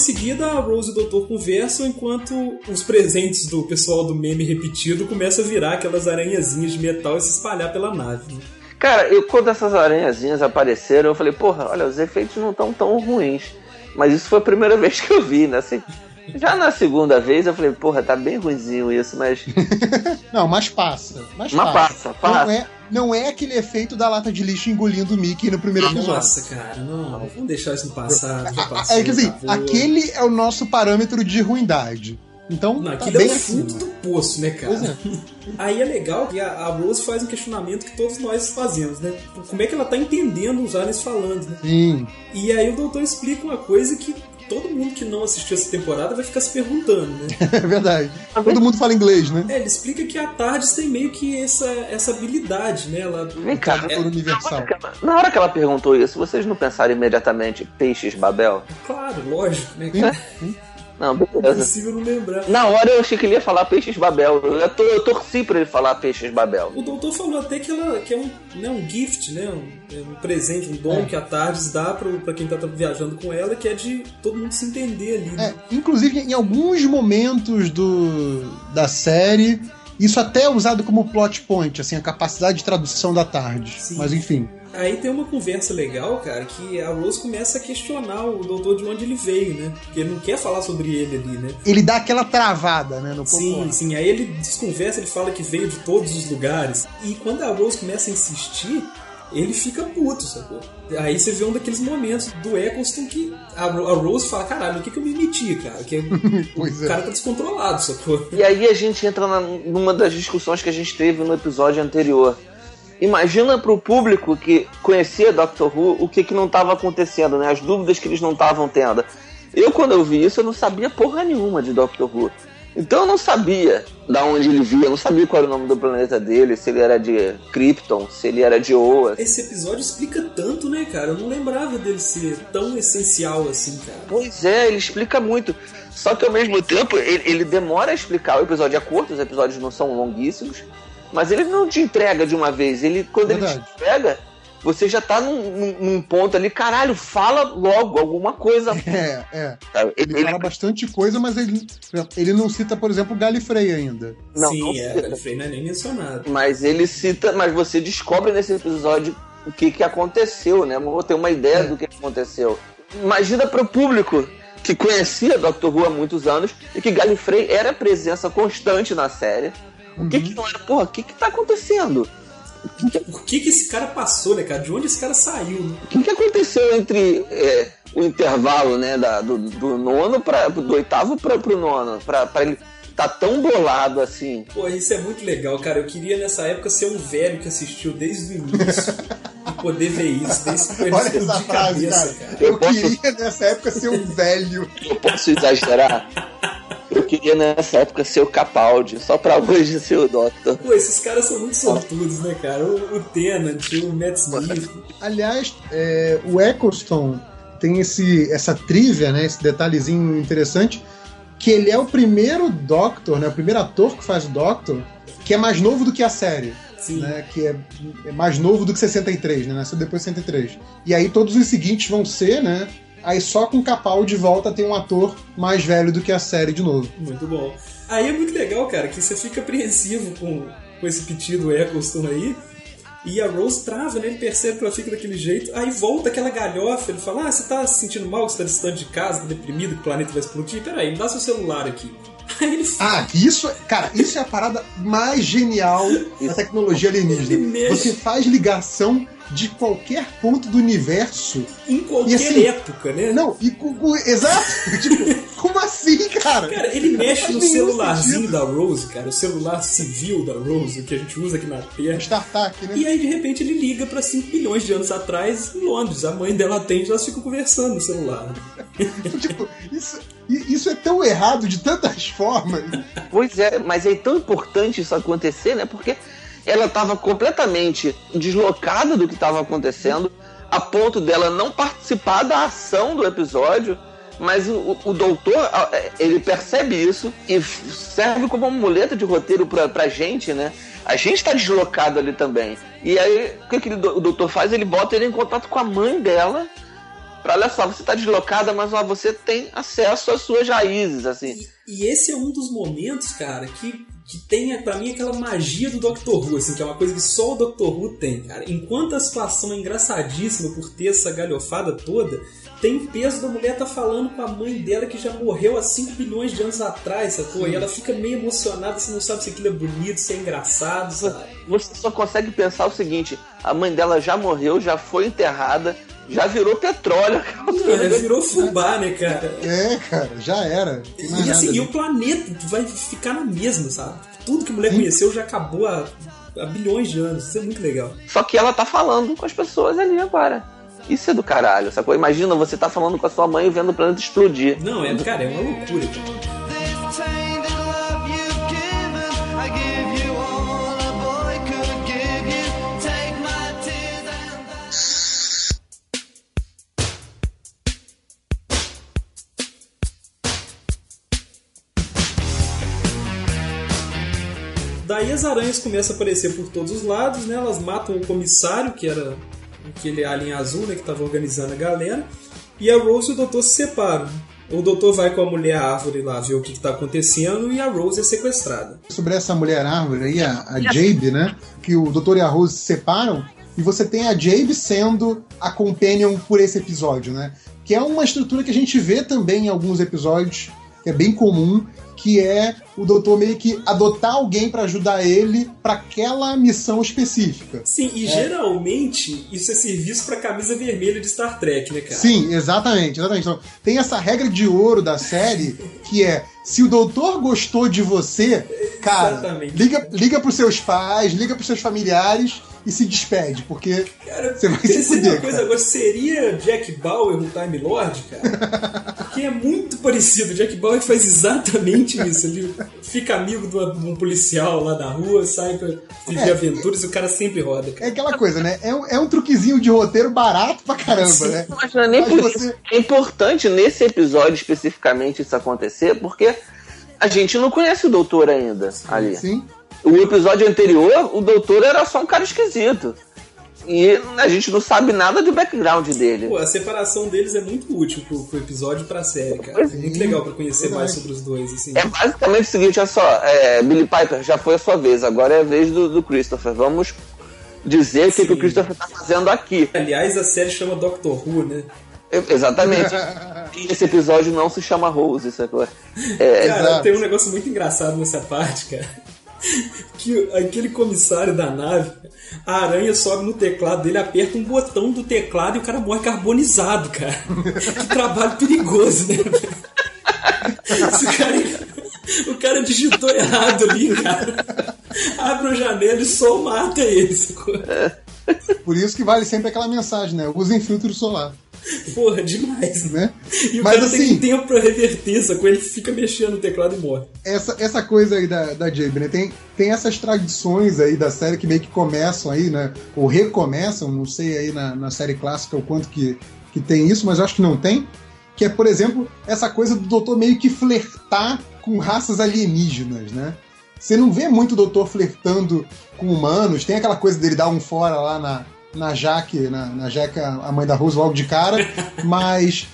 Seguida, a Rose e o Doutor conversam enquanto os presentes do pessoal do meme repetido começam a virar aquelas aranhazinhas de metal e se espalhar pela nave. né? Cara, eu, quando essas aranhazinhas apareceram, eu falei, porra, olha, os efeitos não estão tão ruins. Mas isso foi a primeira [laughs] vez que eu vi, né? Assim, já na segunda vez eu falei, porra, tá bem ruimzinho isso, mas. [laughs] Não, mas passa. Mas, Mas passa, passa. Não é, não é aquele efeito da lata de lixo engolindo o Mickey no primeiro episódio. Nossa, cara, não, vamos deixar isso no passado. É que assim, aquele é o nosso parâmetro de ruindade. Então, Não, tá aquilo é bem o fundo do poço, né, cara? É. [laughs] Aí é legal que a, a Rose faz um questionamento que todos nós fazemos, né? Como é que ela tá entendendo os aliens falando, né? Sim. E aí o doutor explica uma coisa que todo mundo que não assistiu essa temporada vai ficar se perguntando, né? [laughs] É verdade. Todo mundo fala inglês, né? É, ele explica que a Tardes tem meio que essa, essa habilidade, né? Ela, Vem cá, na universal. hora, que ela, na hora que ela perguntou isso, vocês não pensaram imediatamente peixes Babel? claro, lógico, né? [laughs] Não, É beleza. impossível não lembrar. Na hora eu achei que ele ia falar peixes Babel. Eu, to- eu torci pra ele falar peixes Babel. O doutor falou até que ela que é um, né, um gift, né? Um, é um presente, um dom É. que a Tardes dá pro, pra quem tá viajando com ela, que é de todo mundo se entender ali, né? É, inclusive, em alguns momentos do, da série, isso até é usado como plot point, assim, a capacidade de tradução da tarde. Sim. Mas enfim. Aí tem uma conversa legal, cara, que a Rose começa a questionar o doutor de onde ele veio, né? Porque ele não quer falar sobre ele ali, né? Ele dá aquela travada, né, no Sim, popular. sim. Aí ele desconversa, ele fala que veio de todos os lugares. E quando a Rose começa a insistir, ele fica puto, sacou? Aí você vê um daqueles momentos do Eccleston que a, Ro- a Rose fala, caralho, o que, que eu me meti, cara? Que [laughs] Pois o é. cara tá descontrolado, sacou? E aí a gente entra na- numa das discussões que a gente teve no episódio anterior. Imagina pro público que conhecia Doctor Who o que, que não estava acontecendo, né? As dúvidas que eles não estavam tendo. Eu, quando eu vi isso, eu não sabia porra nenhuma de Doctor Who. Então eu não sabia da onde ele via, eu não sabia qual era o nome do planeta dele, se ele era de Krypton, se ele era de Oa. Esse episódio explica tanto, né, cara? Eu não lembrava dele ser tão essencial assim, cara. Pois é, ele explica muito. Só que ao mesmo tempo, ele, ele demora a explicar. O episódio é curto, os episódios não são longuíssimos. Mas ele não te entrega de uma vez. Ele, quando ele Verdade. te entrega, você já tá num, num- num ponto ali, caralho, fala logo alguma coisa. [laughs] É, é. Ele, Ele- fala bastante coisa, mas ele, ele não cita, por exemplo, o Galifrey ainda. Não, Sim, não é. Galifrey não é nem mencionado. Mas ele cita, mas você descobre nesse episódio o que, que aconteceu, né? Vou ter uma ideia É. do que aconteceu. Imagina para o público que conhecia Doctor Who há muitos anos e que Gallifrey era presença constante na série. O que que não era? Porra, o que que tá acontecendo? Por que, que esse cara passou, né, cara? De onde esse cara saiu, né? O que, que aconteceu entre é, o intervalo, né, da- do, do nono para do oitavo para pro nono, para ele tá tão bolado assim? Pô, isso é muito legal, cara. Eu queria nessa época ser um velho que assistiu desde o início e poder ver isso, desde que [laughs] Olha de essa frase, cabeça, cara. cara. Eu Eu posso- queria nessa época ser um [laughs] velho. Eu posso exagerar? Eu queria nessa época ser o Capaldi, só pra hoje ser o Doctor. Pô, esses caras são muito sortudos, né, cara? O, o Tennant, o Matt Smith. Aliás, é, o Eccleston tem esse, essa trivia, né, esse detalhezinho interessante, que ele é o primeiro Doctor, né, o primeiro ator que faz o Doctor, que é mais novo do que a série. Sim. Né, que é, é mais novo do que 63, né? Nasceu depois de 63. E aí todos os seguintes vão ser, né? Aí só com Capaldi volta a ter um ator mais velho do que a série de novo. Muito bom. Aí é muito legal, cara, que você fica apreensivo com, com esse pedido Eccleston aí. E a Rose trava, né? Ele percebe que ela fica daquele jeito. Aí volta aquela galhofa. Ele fala: Ah, você tá se sentindo mal, você tá distante de casa, tá deprimido, que o planeta vai explodir? Peraí, me dá seu celular aqui. [laughs] Aí ele Ah, isso, cara, isso é a parada mais genial [laughs] da tecnologia alienígena. Você faz ligação de qualquer ponto do universo. em qualquer E assim, época, né? Não, e com, com- exato. [laughs] tipo, como assim, cara? Cara, ele mexe no celularzinho sentido. da Rose, cara, o celular civil da Rose, que a gente usa aqui na Terra. Startup, né? E aí, de repente, ele liga pra 5 bilhões de anos atrás em Londres. A mãe dela atende e elas ficam conversando no celular. [laughs] tipo, isso, isso é tão errado de tantas formas. Pois é, mas é tão importante isso acontecer, né? Porque ela estava completamente deslocada do que estava acontecendo, a ponto dela não participar da ação do episódio. Mas o, o doutor, a- ele percebe isso e serve como uma muleta de roteiro pra, pra gente, né? A gente tá deslocado ali também. E aí, o que, que ele o doutor faz? Ele bota ele em contato com a mãe dela. Pra, olha só, você tá deslocada, mas ó, você tem acesso às suas raízes, assim. E, e esse é um dos momentos, cara, que, que tem pra mim aquela magia do Doctor Who, assim, que é uma coisa que só o Doctor Who tem, cara. Enquanto a situação é engraçadíssima por ter essa galhofada toda, tem o peso da mulher tá falando com a mãe dela que já morreu há 5 bilhões de anos atrás, sacou? E ela fica meio emocionada, você não sabe se aquilo é bonito, se é engraçado, sabe? Você só consegue pensar o seguinte: a mãe dela já morreu, já foi enterrada, Já virou petróleo. Mano, virou fubá, né, cara? É, cara, já era. E assim, nada e o planeta vai ficar na mesma, sabe? Tudo que a mulher conheceu já acabou há, há bilhões de anos. Isso é muito legal. Só que ela tá falando com as pessoas ali agora. Isso é do caralho, sacou? Imagina você tá falando com a sua mãe e vendo o planeta explodir. Não, é, cara, é uma loucura, cara. Daí as aranhas começam a aparecer por todos os lados, né? Elas matam o comissário, que era aquele alien azul, né? Que tava organizando a galera. E a Rose e o doutor se separam. O doutor vai com a mulher árvore lá ver o que, que tá acontecendo e a Rose é sequestrada. Sobre essa mulher árvore aí, a, a Jabe, né? Que o Doutor e a Rose se separam. E você tem a Jabe sendo a companion por esse episódio, né? Que é uma estrutura que a gente vê também em alguns episódios, que é bem comum, que é o doutor meio que adotar alguém pra ajudar ele pra aquela missão específica. Sim, e geralmente isso é serviço pra camisa vermelha de Star Trek, né, cara? Sim, exatamente, exatamente. Então, tem essa regra de ouro da série [laughs] que é se o doutor gostou de você, cara, Exatamente. liga, liga pros seus pais, liga pros seus familiares e se despede, porque Cara, Você vai se fuder, uma coisa agora, seria Jack Bauer um Time Lord, cara? Porque é muito parecido. Jack Bauer faz exatamente isso. Ele fica amigo de, um policial lá da rua, sai pra viver É. aventuras e o cara sempre roda, cara. é aquela coisa, né? É um, é um truquezinho de roteiro barato pra caramba, Sim. né? Mas não é nem Mas por você- isso. É importante nesse episódio especificamente isso acontecer, porque a gente não conhece o doutor ainda ali. Sim. O episódio anterior, o doutor era só um cara esquisito. E a gente não sabe nada do background dele. Pô, a separação deles é muito útil pro, pro episódio e pra série, cara. É muito legal pra conhecer mais sobre os dois, assim. É basicamente o seguinte, olha só, é, Billy Piper, já foi a sua vez, agora é a vez do, do Christopher. Vamos dizer o que, o Christopher tá fazendo aqui. Aliás, a série chama Doctor Who, né? Exatamente. e [laughs] esse episódio não se chama Rose, sacou? É, Cara, tem um negócio muito engraçado nessa parte, cara. Que aquele comissário da nave, a aranha sobe no teclado dele, aperta um botão do teclado e o cara morre carbonizado, cara. Que trabalho perigoso, né? Esse cara, o cara digitou errado ali, cara. Abre a janela e o sol mata ele? Por isso que vale sempre aquela mensagem, né? Usem filtro solar, Porra, demais, né? E o Mas cara tem assim, tempo pra reverter, sacou? Ele fica mexendo no teclado e morre. essa, essa coisa aí da, da Jabe, né? Tem, tem essas tradições aí da série que meio que começam aí, né? Ou recomeçam, não sei aí na, na série clássica o quanto que, que tem isso, mas eu acho que não tem. Que é, por exemplo, essa coisa do doutor meio que flertar com raças alienígenas, né? Você não vê muito o doutor flertando com humanos, tem aquela coisa dele dar um fora lá na, na Jaque, na, na Jaque, a mãe da Rose, logo de cara, [laughs] mas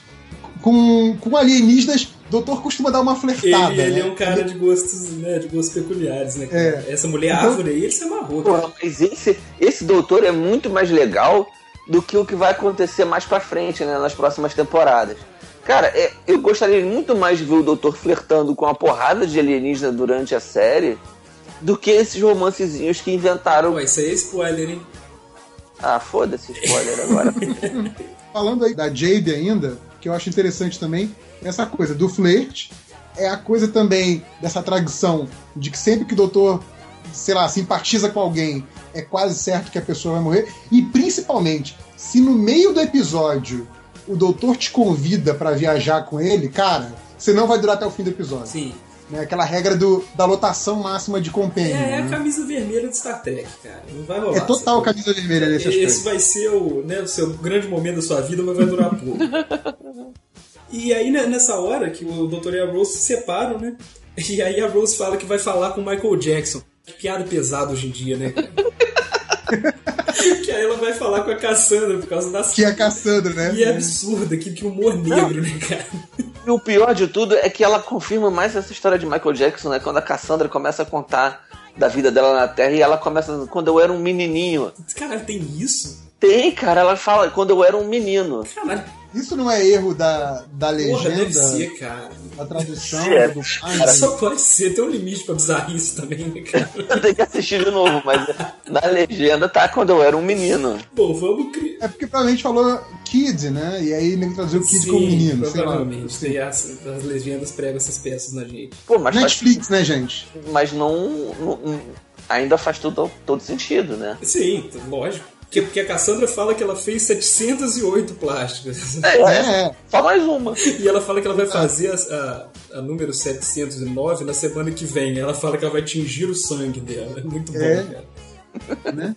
com, com alienígenas, o doutor costuma dar uma flertada. Ele, ele é né? um cara de gostos, né? De gostos peculiares, né? cara? É. Essa mulher Então- árvore aí, ele se amarrou. Porra, mas esse, esse doutor é muito mais legal do que o que vai acontecer mais pra frente, né? Nas próximas temporadas. Cara, é, eu gostaria muito mais de ver o doutor flertando com uma porrada de alienígena durante a série do que esses romancezinhos que inventaram. Pô, isso aí é spoiler, hein? Ah, foda-se, spoiler agora. [laughs] Falando aí da Jade ainda, que eu acho interessante também, essa coisa do flerte, é a coisa também dessa tradição de que sempre que o doutor, sei lá, simpatiza com alguém, é quase certo que a pessoa vai morrer. E principalmente, se no meio do episódio o doutor te convida pra viajar com ele, cara, você não vai durar até o fim do episódio. Sim. Né? Aquela regra do, da lotação máxima de companion. É, é a né? camisa vermelha de Star Trek, cara. Não vai rolar. É total sacou? camisa vermelha nesse aspecto. Esse vai ser o, né, o seu grande momento da sua vida, mas vai durar pouco. [laughs] e aí, né, nessa hora que o Dr. e a Rose se separam, né? E aí a Rose fala que vai falar com o Michael Jackson. Que piada pesada hoje em dia, né? [laughs] que aí ela vai falar com a Cassandra por causa das. Que é a Cassandra, né? E é absurdo, que, que humor negro, né, cara? E o pior de tudo é que ela confirma mais essa história de Michael Jackson, né? Quando a Cassandra começa a contar da vida dela na Terra e ela começa. Quando eu era um menininho. Caralho, tem isso? Tem, cara, ela fala, quando eu era um menino. Caralho, Isso não é erro da, da Porra, deve legenda, ser, cara. da tradução, É, do cara. Só pode ser, tem um limite pra bizarrice também, né, cara? [laughs] Eu tenho que assistir de novo, mas na legenda tá quando eu era um menino. Bom, vamos criar. É porque provavelmente falou kid, né? E aí ele traduziu kid como menino, sei lá. provavelmente. As, as legendas pregam essas peças na gente. Pô, mas, faz, Netflix, né, gente? mas não, não- não- Ainda faz tudo, todo sentido, né? Sim, lógico. Porque, porque a Cassandra fala que ela fez 708 plásticas. É, É, é, só mais uma. E ela fala que ela vai fazer a, a, a número 709 na semana que vem. Ela fala que ela vai tingir o sangue dela. É muito bom, É. cara. Né?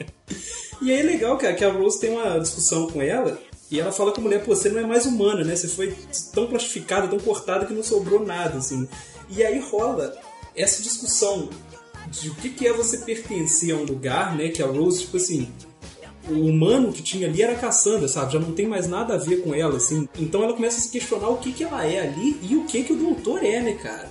E aí é legal, cara, que a Rose tem uma discussão com ela. E ela fala com a mulher, pô, você não é mais humana, né? Você foi tão plastificada, tão cortada que não sobrou nada, assim. E aí rola essa discussão de o que que é você pertencer a um lugar, né? Que a Rose, tipo assim, o humano que tinha ali era a Cassandra, sabe? Já não tem mais nada a ver com ela, assim. Então ela começa a se questionar o que que ela é ali e o que que o doutor é, né, cara?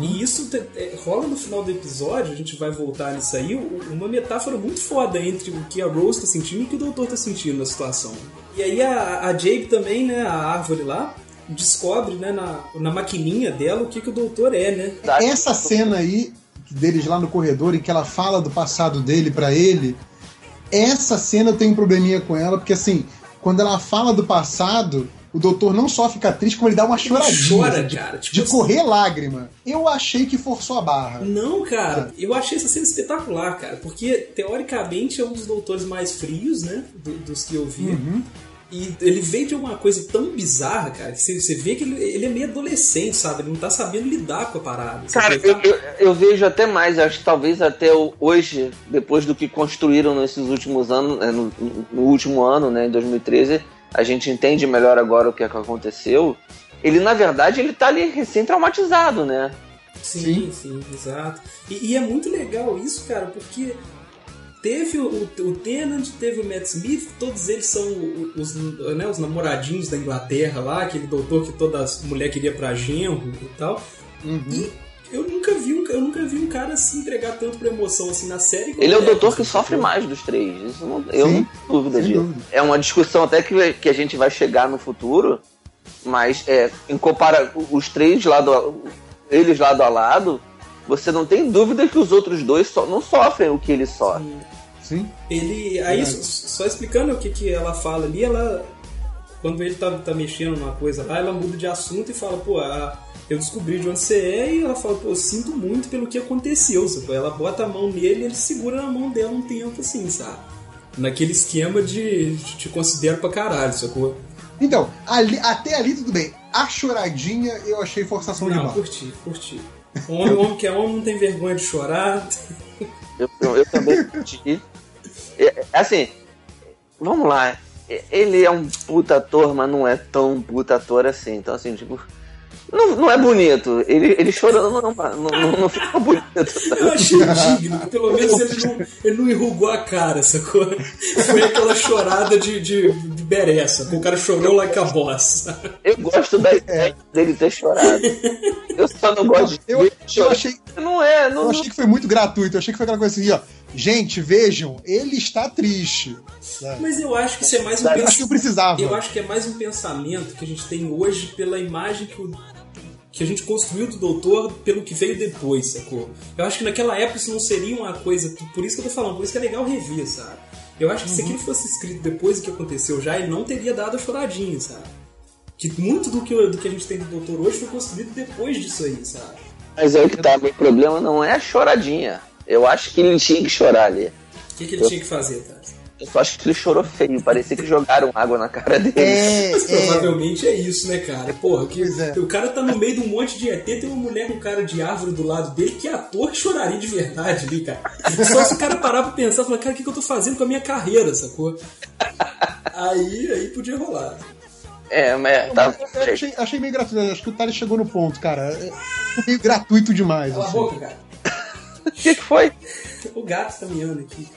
E isso te- é, rola no final do episódio, a gente vai voltar nisso aí, uma metáfora muito foda entre o que a Rose tá sentindo e o que o doutor tá sentindo na situação. E aí a, a Jade também, né, a árvore lá, descobre, né, na, na maquininha dela o que que o doutor é, né? Essa cena aí deles lá no corredor em que ela fala do passado dele pra ele, essa cena eu tenho um probleminha com ela, porque assim, quando ela fala do passado, o doutor não só fica triste, como ele dá uma choradinha. chora, de, cara, tipo de assim- correr lágrima. Eu achei que forçou a barra. Não, cara, eu achei essa cena espetacular, cara, porque teoricamente é um dos doutores mais frios, né, do- dos que eu vi. E ele veio de alguma coisa tão bizarra, cara, que você, vê que ele, ele é meio adolescente, sabe? Ele não tá sabendo lidar com a parada. Cara, eu, eu, eu vejo até mais, acho que talvez até hoje, depois do que construíram nesses últimos anos, né, no, no último ano, né, em 2013, a gente entende melhor agora o que, é que aconteceu. Ele, na verdade, ele tá ali recém-traumatizado, né? Sim, sim, exato. E, e é muito legal isso, cara, porque teve o, o Tennant, teve o Matt Smith, todos eles são os, né, os namoradinhos da Inglaterra lá, aquele doutor que toda mulher queria pra genro e tal. E eu nunca vi um, eu nunca vi um cara se entregar tanto pra emoção assim na série. Ele é o doutor que sofre mais dos três. Isso não, eu Sim, não tenho dúvida disso. dúvida. É uma discussão até que, que a gente vai chegar no futuro, mas é, em compara os três lado a- eles lado a lado, você não tem dúvida que os outros dois só, não sofrem o que ele sofre. Sim. Ele. Aí, Verdade. só, só explicando o que, que ela fala ali, ela. Quando ele tá, tá mexendo numa coisa lá, ela muda de assunto e fala, pô, a- eu descobri de onde você é, e ela fala, pô, eu sinto muito pelo que aconteceu, sacou? Ela bota a mão nele e ele segura na mão dela um tempo assim, sabe? Naquele esquema de, de te considero pra caralho, sacou? Então, ali- até ali tudo bem. A choradinha eu achei forçação de Não, barra. curti, curti. Homem, homem que é homem não tem vergonha de chorar. Eu, eu, eu também curti. É, assim, vamos lá. É, Ele é um puta ator, mas não é tão puta ator assim. Então, assim, tipo. Não, não é bonito. Ele, ele chorando não, não, não, não fica [laughs] bonito. Eu achei digno, pelo menos ele não, ele não enrugou a cara, sacou? Foi aquela chorada de, de, de beressa, o cara chorou like a boss. Eu gosto da ideia dele ter chorado. Eu só não gosto de Eu, ver eu chorar. achei, Não é, não, eu achei que foi muito gratuito. Eu achei que foi aquela coisa assim, ó. Gente, vejam, ele está triste. sabe? Mas eu acho que isso é mais um Eu acho que eu pensamento. precisava. Eu acho que é mais um pensamento que a gente tem hoje pela imagem que o. Que a gente construiu do doutor pelo que veio depois, sacou? Eu acho que naquela época isso não seria uma coisa. Por isso que eu tô falando, por isso que é legal rever, sabe? Eu acho que Uhum. se aquilo fosse escrito depois do que aconteceu já, ele não teria dado a choradinha, sabe? Que muito do que, do que a gente tem do doutor hoje foi construído depois disso aí, sabe? Mas aí que tá, meu problema não é a choradinha. Eu acho que ele tinha que chorar ali. O que, que ele tinha que fazer, tá? Eu só acho que ele chorou feio. Parecia que jogaram água na cara dele. É, [laughs] Mas é. provavelmente é isso, né, cara? Porra, que é. o cara tá no meio de um monte de ET, tem uma mulher com cara de árvore do lado dele, que ator que choraria de verdade ali, cara. Só se o cara parar pra pensar, falar, cara, o que, que eu tô fazendo com a minha carreira, sacou? Aí, aí podia rolar. É, mas tá. Eu achei, achei meio gratuito. Acho que o Thales chegou no ponto, cara. É meio gratuito demais. Cala a assim. boca, cara. O que, que foi? O gato tá miando aqui.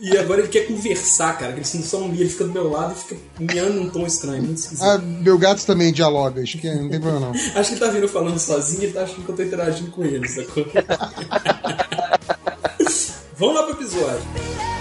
e agora ele quer conversar, cara. que Ele só não mia, ele fica do meu lado e fica miando num tom estranho, muito esquisito. Ah, meu gato também dialoga, acho que não tem problema não. Acho que ele tá vindo falando sozinho, ele tá achando que eu tô interagindo com ele, sacou? [laughs] Vamos lá pro episódio.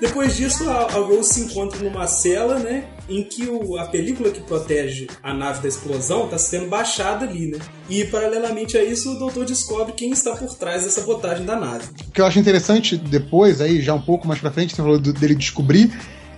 Depois disso, a, a Rose se encontra numa cela, né? Em que o- a película que protege a nave da explosão está sendo baixada ali, né? E paralelamente a isso, o doutor descobre quem está por trás dessa sabotagem da nave. O que eu acho interessante depois, aí, já um pouco mais pra frente, você falou do- dele descobrir,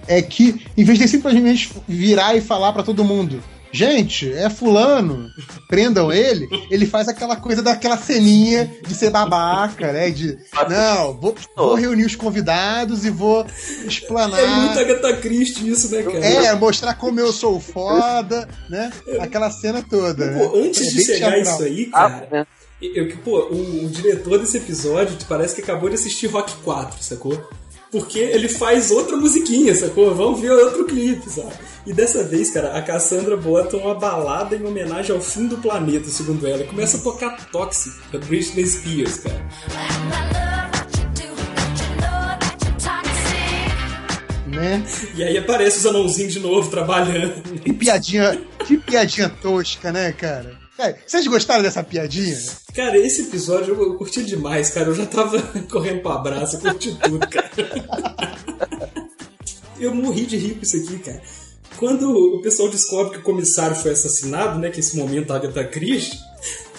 é que, em vez de simplesmente virar e falar pra todo mundo. Gente, é fulano, prendam ele. Ele faz aquela coisa daquela ceninha de ser babaca, né? De, não, vou, vou reunir os convidados e vou explanar. É muito Agatha Christie isso, né, cara? É, mostrar como eu sou foda, né? Aquela cena toda. né? Pô, antes É de chegar isso aí, Ah, cara, né? eu, que, pô, o, o diretor desse episódio parece que acabou de assistir Rock 4, sacou? Porque ele faz outra musiquinha, sacou? Vamos ver outro clipe, sabe? E dessa vez, cara, a Cassandra bota uma balada em homenagem ao fim do planeta, segundo ela. Começa a tocar Toxic, da Britney Spears, cara. Né? E aí aparece os anãozinhos de novo trabalhando. Que piadinha, que piadinha tosca, né, cara? Vocês gostaram dessa piadinha? Cara, esse episódio eu, curti demais, cara. Eu já tava [laughs] correndo pra abraço, eu curti tudo, cara. [laughs] Eu morri de rir com isso aqui, cara. Quando o pessoal descobre que o comissário foi assassinado, né? Que esse momento a Agatha Christie,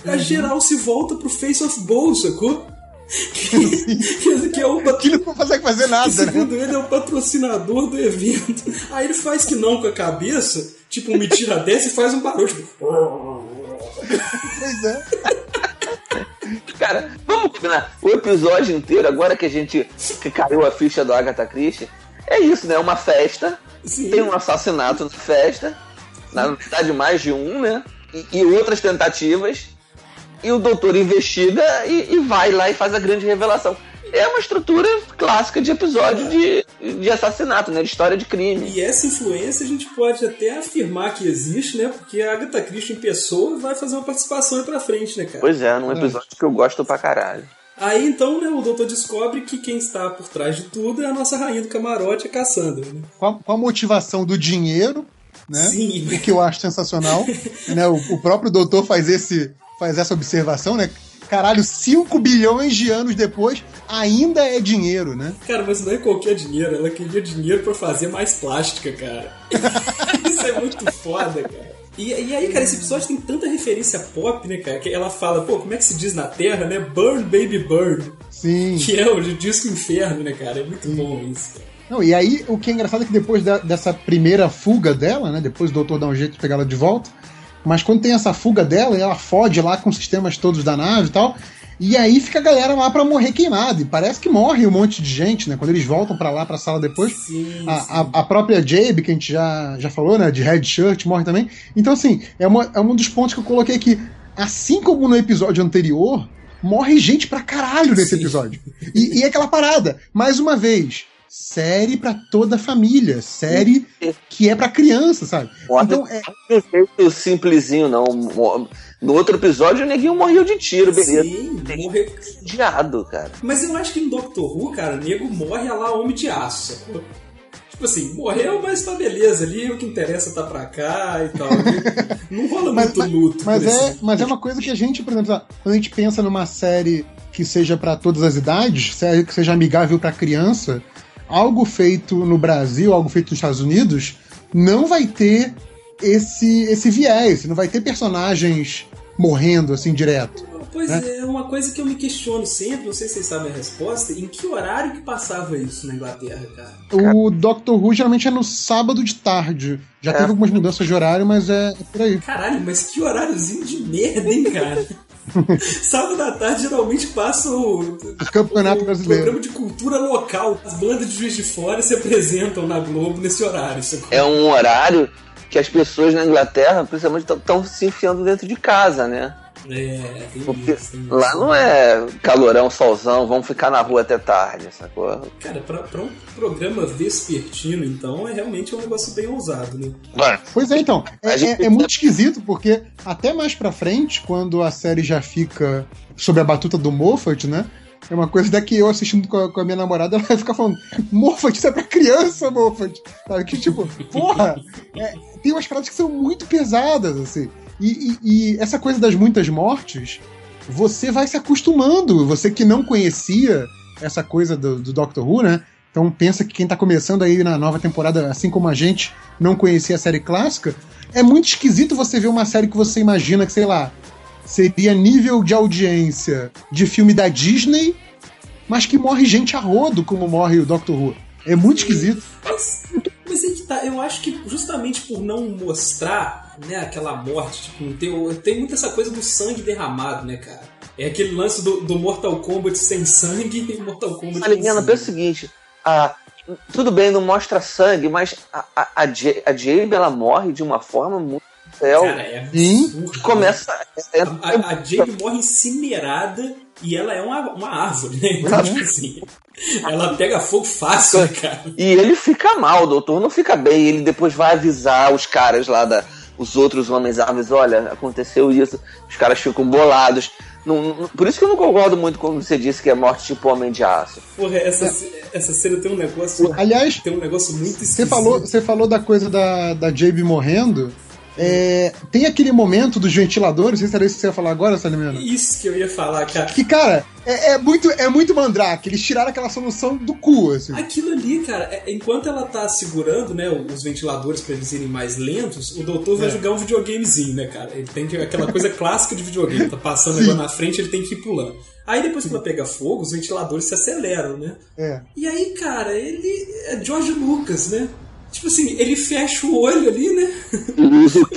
a geral se volta pro Face of Bowl, sacou? Que, [laughs] que, que é o Que ele não consegue fazer que, nada, né? segundo ele, é o patrocinador do evento. Aí ele faz que não com a cabeça, tipo me tira dessa e faz um barulho, tipo... Pois é. Cara, vamos combinar. O episódio inteiro, agora que a gente que caiu a ficha do Agatha Christie, é isso, né? Uma festa, Sim. tem um assassinato na festa, na verdade mais de um, né? E, e outras tentativas, e o doutor investiga e, e vai lá e faz a grande revelação. É uma estrutura clássica de episódio de, de assassinato, né? De história de crime. E essa influência a gente pode até afirmar que existe, né? Porque a Agatha Christie em pessoa vai fazer uma participação aí pra frente, né, cara? Pois é, num episódio que eu gosto pra caralho. Aí então, né, o doutor descobre que quem está por trás de tudo é a nossa rainha do camarote, a Cassandra, né? Com a, com a motivação do dinheiro, né? Sim. O que eu acho sensacional. [laughs] né? o, o próprio doutor faz, esse, faz essa observação, né? Caralho, 5 bilhões de anos depois, ainda é dinheiro, né? Cara, mas não é qualquer dinheiro, ela queria dinheiro pra fazer mais plástica, cara. [laughs] Isso é muito foda, cara. E, e aí, cara, esse episódio tem tanta referência pop, né, cara? Que ela fala, pô, como é que se diz na Terra, né? Burn, baby, burn. Sim. Que é o disco inferno, né, cara? É muito bom isso, cara. Não, e aí, o que é engraçado é que depois da- dessa primeira fuga dela, né? Depois o doutor dá um jeito de pegar ela de volta. Mas quando tem essa fuga dela, ela fode lá com os sistemas todos da nave e tal. E aí fica a galera lá pra morrer queimada. E parece que morre um monte de gente, né? Quando eles voltam pra lá, pra sala depois. Sim, A, a- a própria Jabe, que a gente já, já falou, né? De Red Shirt, morre também. Então, assim, é, uma, é um dos pontos que eu coloquei aqui. Assim como no episódio anterior, morre gente pra caralho nesse Sim. episódio. E, e é aquela parada, mais uma vez, série pra toda a família, série que é pra criança, sabe? Morre Então, é, um jeito simplesinho, não. No outro episódio, o neguinho morreu de tiro, beleza. Sim, morrer. Diado, cara. Mas eu acho que no Doctor Who, cara, o nego morre a lá homem de aço, sacou? Tipo assim, morreu, mas tá beleza ali, o que interessa tá pra cá e tal. [laughs] Não rola Mas- muito luto. Mas por é, mas é uma coisa que a gente, por exemplo, quando a gente pensa numa série que seja pra todas as idades, série que seja amigável pra criança, algo feito no Brasil, algo feito nos Estados Unidos, não vai ter esse, esse viés, não vai ter personagens morrendo assim direto. Pois né? é, uma coisa que eu me questiono sempre, não sei se vocês sabem a resposta, em que horário que passava isso na Inglaterra, cara? O Doctor Who geralmente é no sábado de tarde. Já É. teve algumas mudanças de horário, mas é, é por aí. Caralho, mas que horáriozinho de merda, hein, cara? [laughs] [laughs] Sábado à tarde geralmente passa o, Campeonato o Brasileiro. programa de cultura local. As bandas de Juiz de Fora se apresentam na Globo nesse horário. É um horário que as pessoas na Inglaterra, principalmente, estão se enfiando dentro de casa, né? É, tem Porque isso, lá não é calorão, solzão, vamos ficar na rua até tarde, sacou? Cara, pra, pra um programa vespertino, então, é realmente um negócio bem ousado, né? Pois é, então. É, gente- é- é muito esquisito, porque até mais pra frente, quando a série já fica sob a batuta do Moffat, né? É uma coisa daqui eu assistindo com a, com a minha namorada, [laughs] ela vai ficar falando, Moffat, isso é pra criança, Moffat. Sabe? Que tipo, porra, é, tem umas paradas que são muito pesadas, assim. E, e- e essa coisa das muitas mortes, você vai se acostumando. Você que não conhecia essa coisa do, do Doctor Who, né? Então pensa que quem tá começando aí na nova temporada, assim como a gente não conhecia a série clássica, é muito esquisito você ver uma série que você imagina que, sei lá, seria nível de audiência de filme da Disney, mas que morre gente a rodo, como morre o Doctor Who. É muito esquisito. Mas, mas aí que tá, eu acho que justamente por não mostrar né, aquela morte, tipo, tem, tem muito essa coisa do sangue derramado, né, cara? É aquele lance do, do Mortal Kombat sem sangue e Mortal Kombat com Aliena, sangue. pensa o seguinte: a, tudo bem, não mostra sangue, mas a, a, a, Ja- a Jabe ela morre de uma forma muito céu. Cara, é Sim. absurdo. Começa. é- A, a Jade morre incinerada e ela é uma, uma árvore, né? Então, tipo assim, ela pega fogo fácil, né, cara? E ele fica mal, o doutor não fica bem. Ele depois vai avisar os caras lá da. Os outros homens árvores, olha, aconteceu isso. Os caras ficam bolados. Não- não- por isso que eu não concordo muito quando você disse que é morte tipo homem de aço. Porra, essa, essa cena tem um negócio. Aliás, Tem um negócio muito esquisito. Você falou, você falou da coisa da, da Jabe morrendo. É, tem aquele momento dos ventiladores, não sei se era isso que você ia falar agora, Salimena. Isso que eu ia falar, cara. Que, cara, é, é muito, é muito mandrake. Eles tiraram aquela solução do cu, assim. Aquilo ali, cara, é- enquanto ela tá segurando, né, os ventiladores pra eles irem mais lentos, o doutor É. vai jogar um videogamezinho, né, cara? Ele tem que, aquela coisa [laughs] clássica de videogame, tá passando agora na frente, ele tem que ir pulando. Aí depois que ela pega fogo, os ventiladores se aceleram, né? É. E aí, cara, ele é George Lucas, né? Tipo assim, ele fecha o olho ali, né? Ele usa o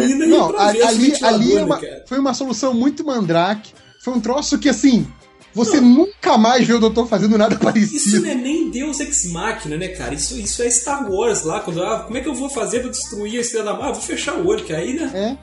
ele, né? e Não, ali, ali é né, uma- foi uma solução muito mandrake. Foi um troço que, assim, você nunca mais vê o doutor fazendo nada Isso parecido. não é nem Deus Ex Machina, né, cara? Isso, isso é Star Wars lá. Quando, ah, como é que eu vou fazer pra destruir a Estrela da Mar? Ah, vou fechar o olho, que aí, né? É,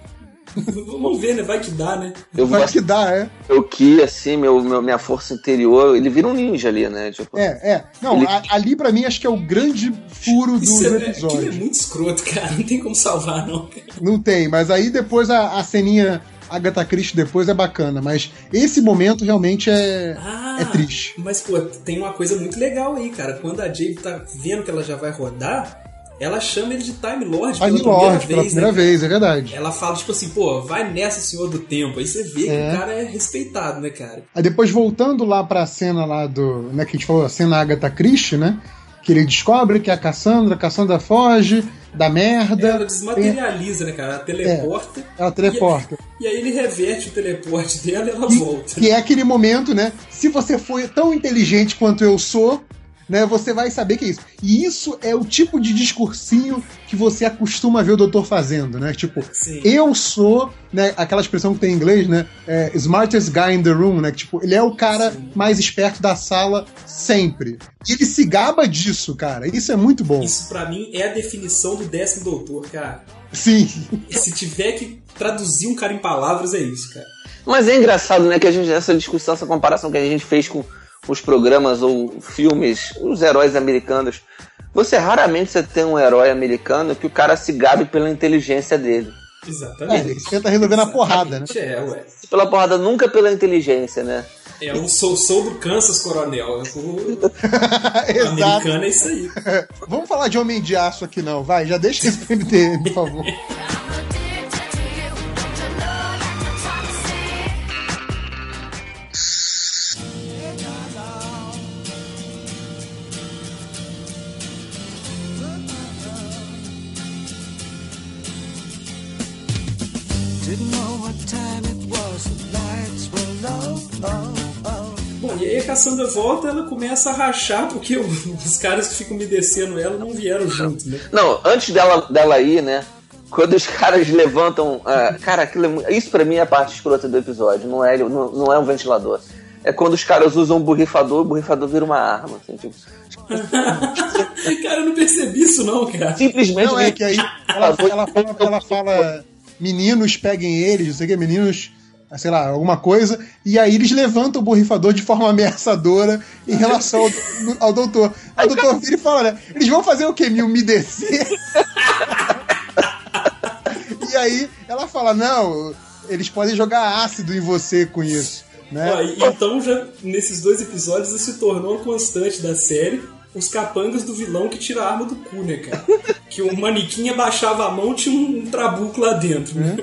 [laughs] Vamos ver, né? Vai que dá, né? Eu vai que dá, é. o Ki, assim, meu, meu- minha força interior, ele vira um ninja ali, né? Tipo, É, é. Não, Ele- a- ali pra mim acho que é o grande furo do, Isso do é, aquilo é episódio. muito escroto, cara. Não tem como salvar, não, cara. Não tem, mas aí depois a, a ceninha Agatha Christie depois é bacana, mas esse momento realmente é, Ah, é triste. Mas, pô, tem uma coisa muito legal aí, cara. Quando a Jade tá vendo que ela já vai rodar, ela chama ele de Time Lord pela Time primeira Lord, pela vez, primeira né? vez, é verdade. Ela fala, tipo assim, pô, vai nessa, senhor do tempo. Aí você vê que É. o cara é respeitado, né, cara? Aí depois voltando lá pra cena lá do. Né, que a gente falou, a cena Agatha Christie, né? Que ele descobre que é a Cassandra, a Cassandra foge, da merda. Ela desmaterializa, né, cara? Ela teleporta. Ela teleporta. E aí ele reverte o teleporte dela e ela volta. Que é aquele momento, né? Se você foi tão inteligente quanto eu sou, né? Você vai saber que é isso. E isso é o tipo de discursinho que você acostuma ver o doutor fazendo, né? Tipo, Sim. eu sou, né? Aquela expressão que tem em inglês, né? É, smartest guy in the room, né? Que, tipo, ele é o cara mais esperto da sala sempre. E ele se gaba disso, cara. Isso é muito bom. Isso pra mim é a definição do décimo doutor, cara. Sim. Se tiver que traduzir um cara em palavras, é isso, cara. Mas é engraçado, né, que a gente, essa discussão, essa comparação que a gente fez com os programas ou filmes, os heróis americanos. Você raramente você tem um herói americano que o cara se gabe pela inteligência dele. É, Exatamente. ele tenta resolver na porrada, né? É, ué. Pela porrada, nunca pela inteligência, né? É o sou, sou do Kansas, coronel. O Exato. [laughs] americano é isso aí. Vamos falar de Homem de Aço aqui não, vai. Já deixa isso pro MDM, por favor. [laughs] E aí a volta ela começa a rachar porque os caras que ficam umedecendo ela não vieram junto, né? Não, antes dela, dela ir, né? Quando os [laughs] caras levantam. ah, cara, aquilo é isso pra mim é a parte escrota do episódio, não é, não, não é um ventilador. É quando os caras usam um borrifador, o borrifador vira uma arma. Assim, tipo, [laughs] cara, eu não percebi isso não, cara. simplesmente. Não, é que aí [laughs] ela, ela fala, ela fala, meninos peguem eles, não sei o que, meninos, sei lá, alguma coisa, e aí eles levantam o borrifador de forma ameaçadora em relação ao, ao doutor. Aí o doutor vira e fala, né, eles vão fazer o quê? Me umedecer? [laughs] e aí ela fala, não, eles podem jogar ácido em você com isso. Né? Ó, então, já nesses dois episódios, isso se tornou uma constante da série. Os capangas do vilão que tira a arma do cu, né, cara? Que o manequim abaixava a mão tinha um trabuco lá dentro, né?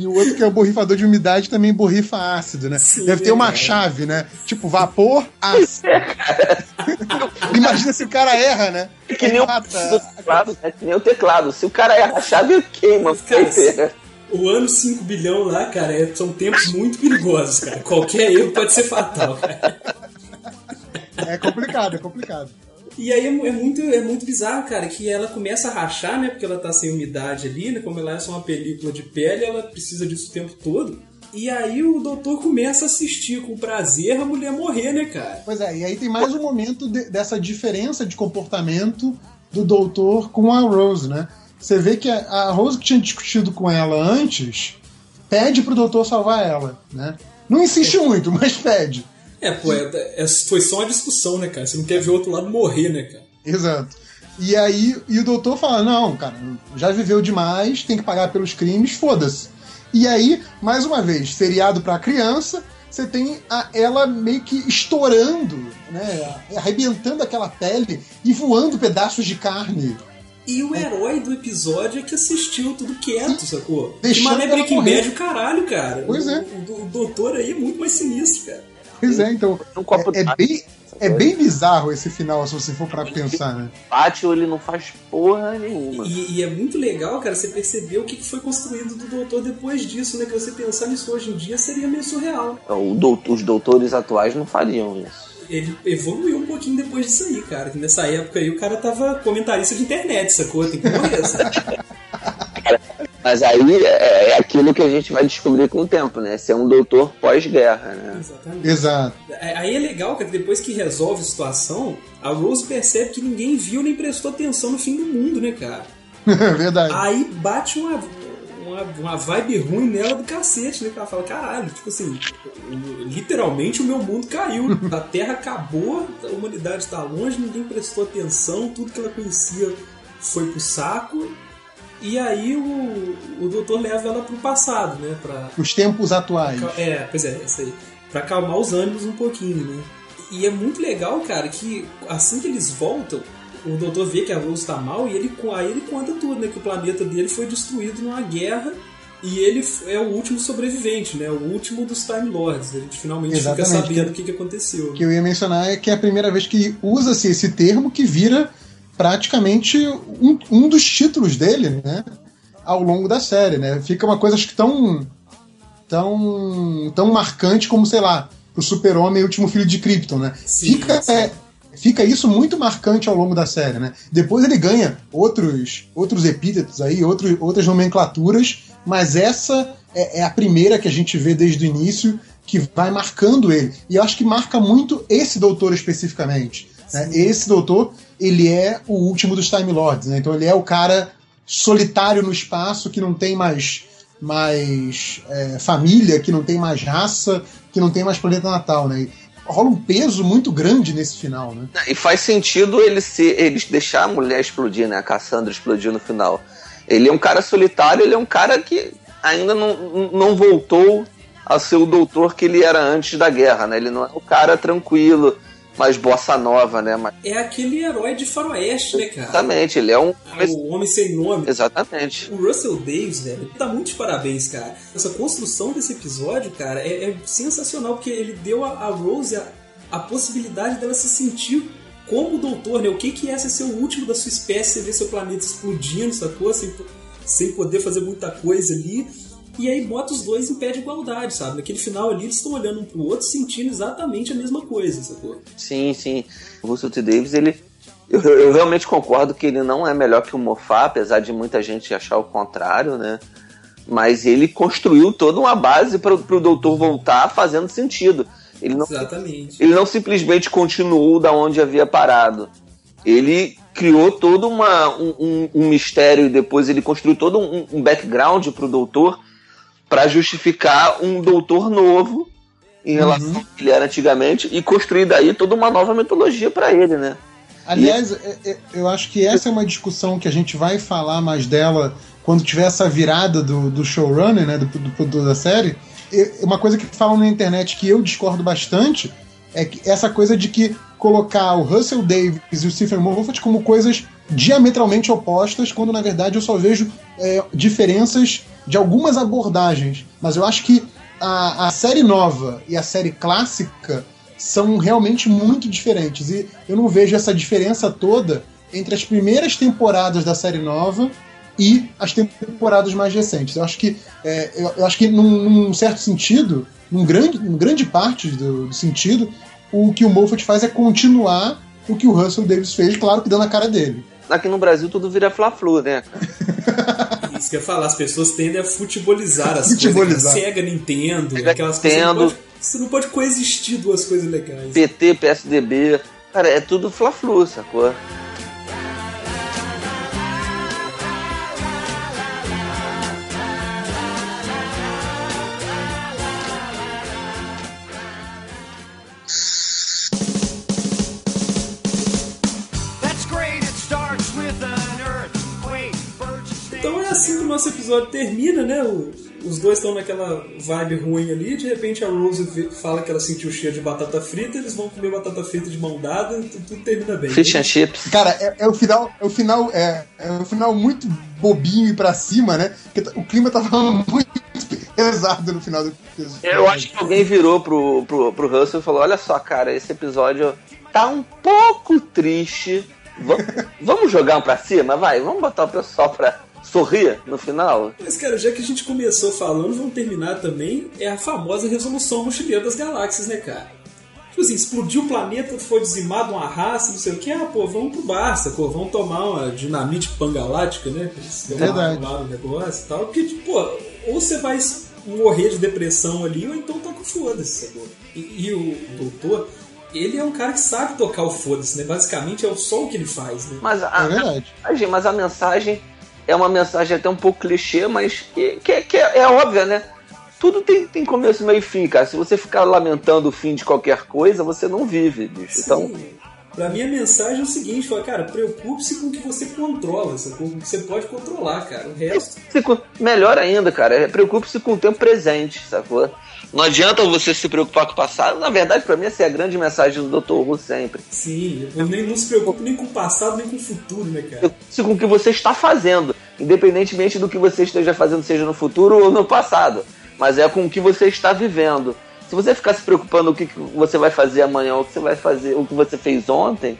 E o outro que é o borrifador de umidade também borrifa ácido, né? Sim, Deve ter uma cara. chave, né? Tipo vapor, ácido. [laughs] Imagina se o cara erra, né? É que nem o teclado, é que nem o teclado. Se o cara erra a chave, queima. Cara, Porque- O ano 5 bilhão lá, cara, é- são tempos muito perigosos, cara. Qualquer erro pode ser fatal, cara. É complicado, é complicado. E aí é, é muito, é muito bizarro, cara, que ela começa a rachar, né? Porque ela tá sem umidade ali, né? Como ela é só uma película de pele, ela precisa disso o tempo todo. E aí o doutor começa a assistir com prazer a mulher morrer, né, cara? Pois é, e aí tem mais um momento de- dessa diferença de comportamento do doutor com a Rose, né? Você vê que a, a Rose que tinha discutido com ela antes pede pro doutor salvar ela, né? Não insiste muito, mas pede. É, pô, é- é- foi só uma discussão, né, cara? Você não quer ver o outro lado morrer, né, cara? Exato. E aí, e o doutor fala: não, cara, já viveu demais, tem que pagar pelos crimes, foda-se. E aí, mais uma vez, feriado pra criança, você tem a- ela meio que estourando, né? Arrebentando aquela pele e voando pedaços de carne. E o herói do episódio é que assistiu tudo quieto, sacou? Deixando mané ela Breaking. Bad o caralho, cara. Pois O- é. O, o doutor aí é muito mais sinistro, cara. Pois é, então. Um copo É, é bem, é bem bizarro esse final, se você for pra pensar, né? Ou ele não faz porra nenhuma. E, e é muito legal, cara, você perceber o que foi construído do doutor depois disso, né? Que você pensar nisso hoje em dia seria meio surreal. O doutor- os doutores atuais não fariam isso. Ele evoluiu um pouquinho depois disso aí, cara. Nessa época aí o cara tava comentarista de internet, sacou? Tem que morrer, sabe? [laughs] Mas aí é, é aquilo que a gente vai descobrir com o tempo, né? Ser um doutor pós-guerra, né? Exatamente. Exato. Aí é legal, cara, que depois que resolve a situação, a Rose percebe que ninguém viu nem prestou atenção no fim do mundo, né, cara? [laughs] Verdade. Aí bate uma, uma, uma vibe ruim nela do cacete, né? Que ela fala, caralho, tipo assim, literalmente o meu mundo caiu. [laughs] A Terra acabou, a humanidade tá longe, ninguém prestou atenção, tudo que ela conhecia foi pro saco. E aí o, o doutor leva ela pro passado, né? Pra, Os tempos atuais. é, pois é, isso aí. Pra acalmar os ânimos um pouquinho, né? E é muito legal, cara, que assim que eles voltam, o doutor vê que a Rose tá mal e ele, aí ele conta tudo, né? Que o planeta dele foi destruído numa guerra e ele é o último sobrevivente, né? O último dos Time Lords. A gente finalmente Exatamente, fica sabendo o que, que aconteceu. que eu ia mencionar é que é a primeira vez que usa-se esse termo que vira praticamente um, um dos títulos dele, né? Ao longo da série, né? Fica uma coisa acho que tão tão tão marcante como, sei lá, o Super-Homem, o último filho de Krypton, né? Sim, fica sim. é, fica isso muito marcante ao longo da série, né? Depois ele ganha outros outros epítetos aí, outro, outras nomenclaturas, mas essa é, é a primeira que a gente vê desde o início que vai marcando ele. E eu acho que marca muito esse doutor especificamente. né? Esse doutor, ele é o último dos Time Lords, né? Então ele é o cara solitário no espaço que não tem mais mais é, família, que não tem mais raça, que não tem mais planeta natal, né? E rola um peso muito grande nesse final, né? E faz sentido ele ser, eles deixar a mulher explodir, né? A Cassandra explodir no final. Ele é um cara solitário, ele é um cara que ainda não, não voltou a ser o doutor que ele era antes da guerra, né? Ele não é o cara tranquilo, mais bossa nova, né? Mas, É aquele herói de faroeste, né, cara? exatamente, ele é um. O homem sem nome. Exatamente. O Russell Davis, velho, tá muito de parabéns, cara. Essa construção desse episódio, cara, é, é sensacional, porque ele deu a, a Rose a, a possibilidade dela se sentir como o doutor, né? O que, que é ser o último da sua espécie, ver seu planeta explodindo, sacou? Sem, sem poder fazer muita coisa ali. E aí bota os dois em pé de igualdade, sabe? Naquele final ali, eles estão olhando um pro outro, sentindo exatamente a mesma coisa, sacou? Sim, sim. O Russell T. Davis, ele. Eu, eu realmente concordo que ele não é melhor que o Moffat, apesar de muita gente achar o contrário, né? Mas ele construiu toda uma base para o doutor voltar fazendo sentido. Ele não, Exatamente. ele não simplesmente continuou da onde havia parado. Ele criou todo uma, um, um- um mistério e depois ele construiu todo um, um background para o doutor para justificar um doutor novo em relação ao que ele era antigamente e construir daí toda uma nova mitologia para ele, né? Aliás, é- é- eu acho que essa é uma discussão que a gente vai falar mais dela quando tiver essa virada do, do showrunner, né, do, do produtor da série. E uma coisa que falam na internet que eu discordo bastante é que essa coisa de que colocar o Russell Davis e o Stephen Moffat como coisas diametralmente opostas, quando na verdade eu só vejo é, diferenças de algumas abordagens, mas eu acho que a, a série nova e a série clássica são realmente muito diferentes. E eu não vejo essa diferença toda entre as primeiras temporadas da série nova e as temporadas mais recentes. Eu acho que, é, eu, eu acho que num, num certo sentido, num grande, num grande parte do, do sentido, o que o Moffat faz é continuar o que o Russell Davis fez, claro que dando a cara dele. Aqui no Brasil tudo vira Fla-Flu, né? [laughs] Isso que eu ia falar, as pessoas tendem a futebolizar as Futebolizar. coisas. cara. Sega, Nintendo, Sega, aquelas coisas. Você não, Nintendo. pode, você não pode coexistir duas coisas legais. PT, PSDB. Cara, é tudo Fla-Flu, sacou? Nosso episódio termina, né? O- os dois estão naquela vibe ruim ali. De repente a Rose fala que ela sentiu cheiro de batata frita. Eles vão comer batata frita de mão dada. e Tudo termina bem. Fish and chips. Cara, é, é o final, é o final, é, é o final muito bobinho e pra cima, né? Porque o clima tava [laughs] muito pesado no final do episódio. Eu acho que alguém virou pro, pro, pro Russell e falou: Olha só, cara, esse episódio tá um pouco triste. Va- [laughs] vamos jogar um pra cima? Vai, vamos botar o pessoal pra sorrir no final? Mas, cara, já que a gente começou falando, vamos terminar também. É a famosa resolução mochileira das galáxias, né, cara? Tipo assim, explodiu o planeta, foi dizimado uma raça, não sei o que. Ah, pô, vamos pro bar, sacou? Vamos tomar uma dinamite pangalática, né? Eles Verdade. o negócio e tal. Porque, tipo, pô, ou você vai morrer de depressão ali, ou então toca o foda-se? E, e o doutor, ele é um cara que sabe tocar o foda-se, né? Basicamente é só o que ele faz, né? Mas a, É verdade. mensagem- mas a mensagem é uma mensagem até um pouco clichê, mas que, que, que é, é óbvia, né? Tudo tem, tem começo, meio e fim, cara. Se você ficar lamentando o fim de qualquer coisa, você não vive, bicho. Então, Sim. Pra mim a mensagem é o seguinte, fala, cara, preocupe-se com o que você controla, sacou? Com o que você pode controlar, cara. O resto. melhor ainda, cara, é preocupe-se com o tempo presente, sacou? Não adianta você se preocupar com o passado. Na verdade, pra mim, essa é a grande mensagem do Dr. Who sempre. Sim, eu nem não se preocupe nem com o passado, nem com o futuro, né, cara? Preocupe-se com o que você está fazendo, independentemente do que você esteja fazendo, seja no futuro ou no passado. Mas é com o que você está vivendo. Se você ficar se preocupando o que que você vai fazer amanhã, o que você vai fazer, o que você fez ontem,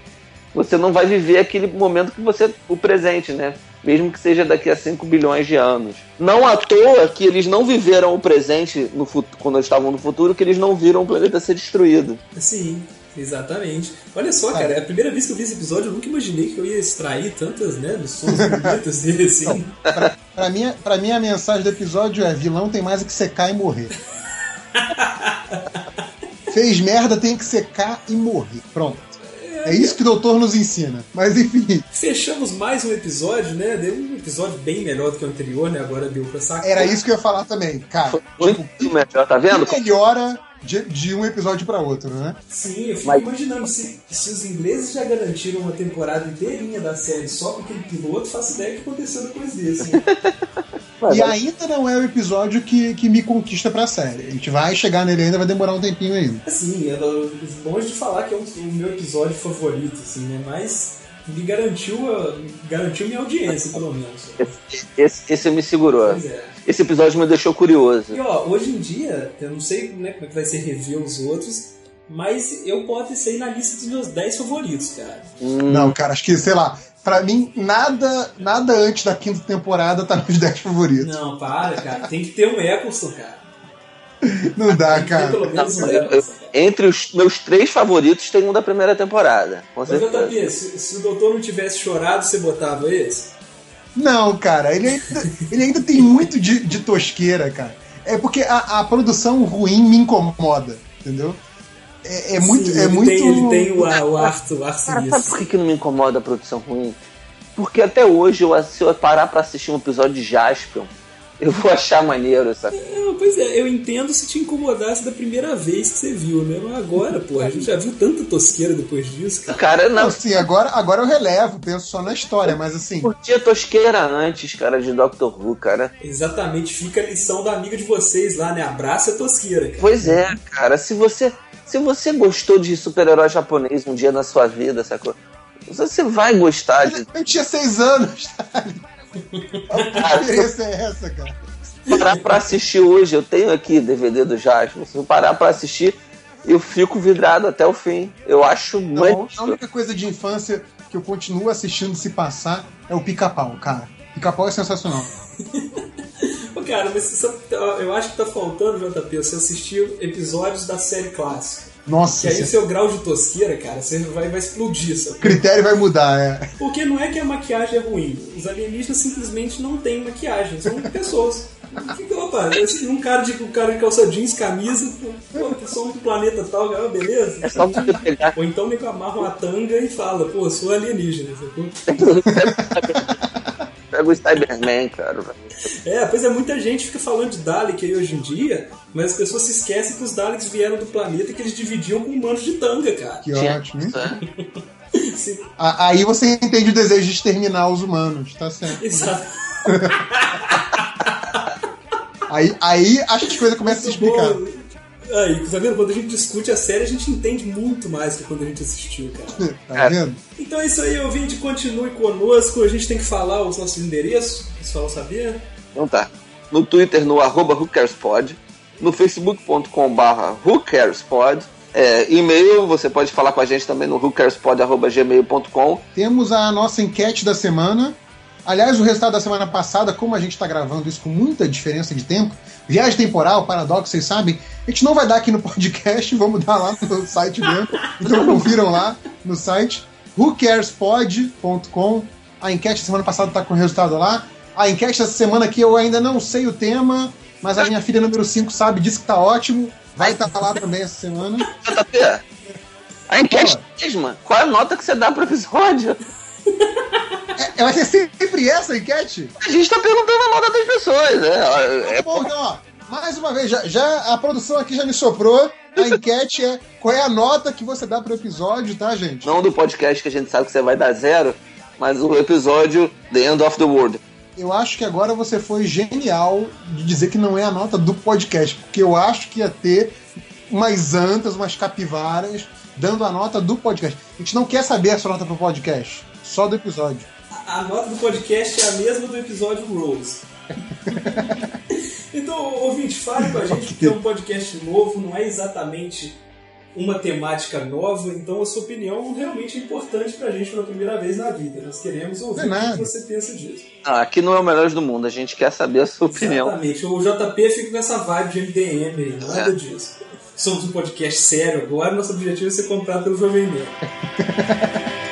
você não vai viver aquele momento que você. o presente, né? Mesmo que seja daqui a 5 bilhões de anos. Não à toa que eles não viveram o presente no quando eles estavam no futuro, que eles não viram o planeta ser destruído. Sim, exatamente. Olha só, cara, é a primeira vez que eu vi esse episódio, eu nunca imaginei que eu ia extrair tantas, né, lições bonitas dele, assim. Pra mim, pra mim, a mensagem do episódio é: vilão tem mais é que secar e morrer. [laughs] Fez merda, tem que secar e morrer. Pronto. É isso que o doutor nos ensina. Mas enfim, Fechamos mais um episódio, né? Deu um episódio bem melhor do que o anterior, né? Agora deu pra sacar. era isso que eu ia falar também. Cara, Muito melhor, tá vendo? melhora de, de um episódio pra outro, né? Sim, eu fico Mas- imaginando, se, se os ingleses já garantiram uma temporada inteirinha da série só com aquele piloto, faço ideia que aconteceu depois desse. né? [laughs] Mas, E ainda não é o episódio que, que me conquista pra série. A gente vai chegar nele ainda, vai demorar um tempinho ainda. É longe de falar que é um- o meu episódio favorito, assim, né? Mas me garantiu, a- garantiu minha audiência, pelo menos. esse, esse, esse me segurou. Pois é. Esse episódio me deixou curioso. E ó, hoje em dia, eu não sei né, como é que vai ser rever os outros, mas eu posso ser na lista dos meus 10 favoritos, cara. Não, cara, acho que, sei lá, pra mim, nada, nada antes da quinta temporada tá nos 10 favoritos. Não, para, cara. Tem que ter um Eccleston, cara. Não dá, cara. pelo menos um Eu- eu- entre os meus três favoritos tem um da primeira temporada. Com Mas, certeza. JP, se, se o doutor não tivesse chorado, você botava esse? Não, cara, ele ainda, ele ainda tem muito de, de tosqueira, cara. É porque a, a produção ruim me incomoda, entendeu? É, é muito. Sim, é ele muito... Tem, ele tem o, ar- o ar, o ar Cara, sabe por que, que não me incomoda a produção ruim? Porque até hoje, eu, se eu parar pra assistir um episódio de Jaspion, eu vou achar maneiro, sabe? Não, pois é, eu entendo se te incomodasse da primeira vez que você viu, né? Mas agora, pô, a gente já viu tanta tosqueira depois disso, cara. Cara, Não, não, assim, agora, agora eu relevo, penso só na história, mas assim. curtia tosqueira antes, cara, de Doctor Who, cara. Exatamente, fica a lição da amiga de vocês lá, né? Abraça a tosqueira, cara. Pois é, cara, se você se você gostou de super-herói japonês um dia na sua vida, sacou? Você vai gostar de. Eu tinha seis anos, [laughs] tá? Que diferença é essa, cara? parar pra assistir hoje, eu tenho aqui DVD do Jasper. Se eu parar pra assistir, eu fico vidrado até o fim. Eu acho Não, a muito. única coisa de infância que eu continuo assistindo se passar é o pica-pau, cara. Pica-pau é sensacional. [laughs] Cara, mas você- eu acho que tá faltando, JP, você assistir episódios da série clássica. Nossa, Que aí seu grau de tosqueira, cara, você vai, vai explodir, sabe? critério vai mudar, é. Porque não é que a maquiagem é ruim. Os alienígenas simplesmente não têm maquiagem, são pessoas. Fica, opa, esse- um cara de, um cara de calça jeans, camisa, pô, que somos do planeta tal, ah, beleza? É só você pegar. Ou então nego amarra uma tanga e fala, pô, eu sou alienígena, sacou? [laughs] Pega o Cyberman, cara. É, pois é, muita gente fica falando de Dalek aí hoje em dia, mas as pessoas se esquecem que os Daleks vieram do planeta e que eles dividiam com humanos de tanga, cara. Que ótimo. hein? A- Aí você entende o desejo de exterminar os humanos, tá certo. exato. [laughs] Aí, aí as coisas começam a se explicar. Bom, Aí, tá vendo? Quando a gente discute a série, a gente entende muito mais que quando a gente assistiu, cara. [laughs] Tá É. vendo? Então é isso aí, ouvinte, continue conosco. A gente tem que falar os nossos endereços, o pessoal sabia? Então tá. No Twitter, no arroba WhoCaresPod. No facebook.com barra WhoCaresPod. É, e-mail, você pode falar com a gente também no whocarespod.gmail.com. Temos a nossa enquete da semana. Aliás, o resultado da semana passada, como a gente está gravando isso com muita diferença de tempo, viagem temporal, paradoxo, vocês sabem, a gente não vai dar aqui no podcast, vamos dar lá no site mesmo. Então confiram lá no site whocarespod.com. A enquete da semana passada está com o resultado lá. A enquete dessa semana aqui eu ainda não sei o tema, mas a minha filha número 5 sabe, disse que tá ótimo. Vai estar lá também essa semana. A enquete mesma. Qual é a nota que você dá pro episódio? [laughs] É, vai ser sempre essa a enquete? A gente tá perguntando a nota das pessoas. É, é, Bom, então, ó, mais uma vez, já, já- a produção aqui já me soprou. A enquete é qual é a nota que você dá pro episódio, tá, gente? não do podcast que a gente sabe que você vai dar zero, mas o episódio The End of the World. Eu acho que agora você foi genial de dizer que não é a nota do podcast, porque eu acho que ia ter umas antas, umas capivaras dando a nota do podcast. A gente não quer saber a sua nota pro podcast, só do episódio. A nota do podcast é a mesma do episódio Rose. [laughs] então, ouvinte, fale com a gente, porque é um podcast novo, não é exatamente uma temática nova, então a sua opinião realmente é importante pra gente pela primeira vez na vida. Nós queremos ouvir é o que você pensa disso. Ah, aqui não é o melhor do mundo, a gente quer saber a sua opinião. Exatamente. O JP fica com essa vibe de MDM aí, nada É. disso. Somos um podcast sério agora, nosso objetivo é ser comprado pelo Jovem Nerd. [laughs]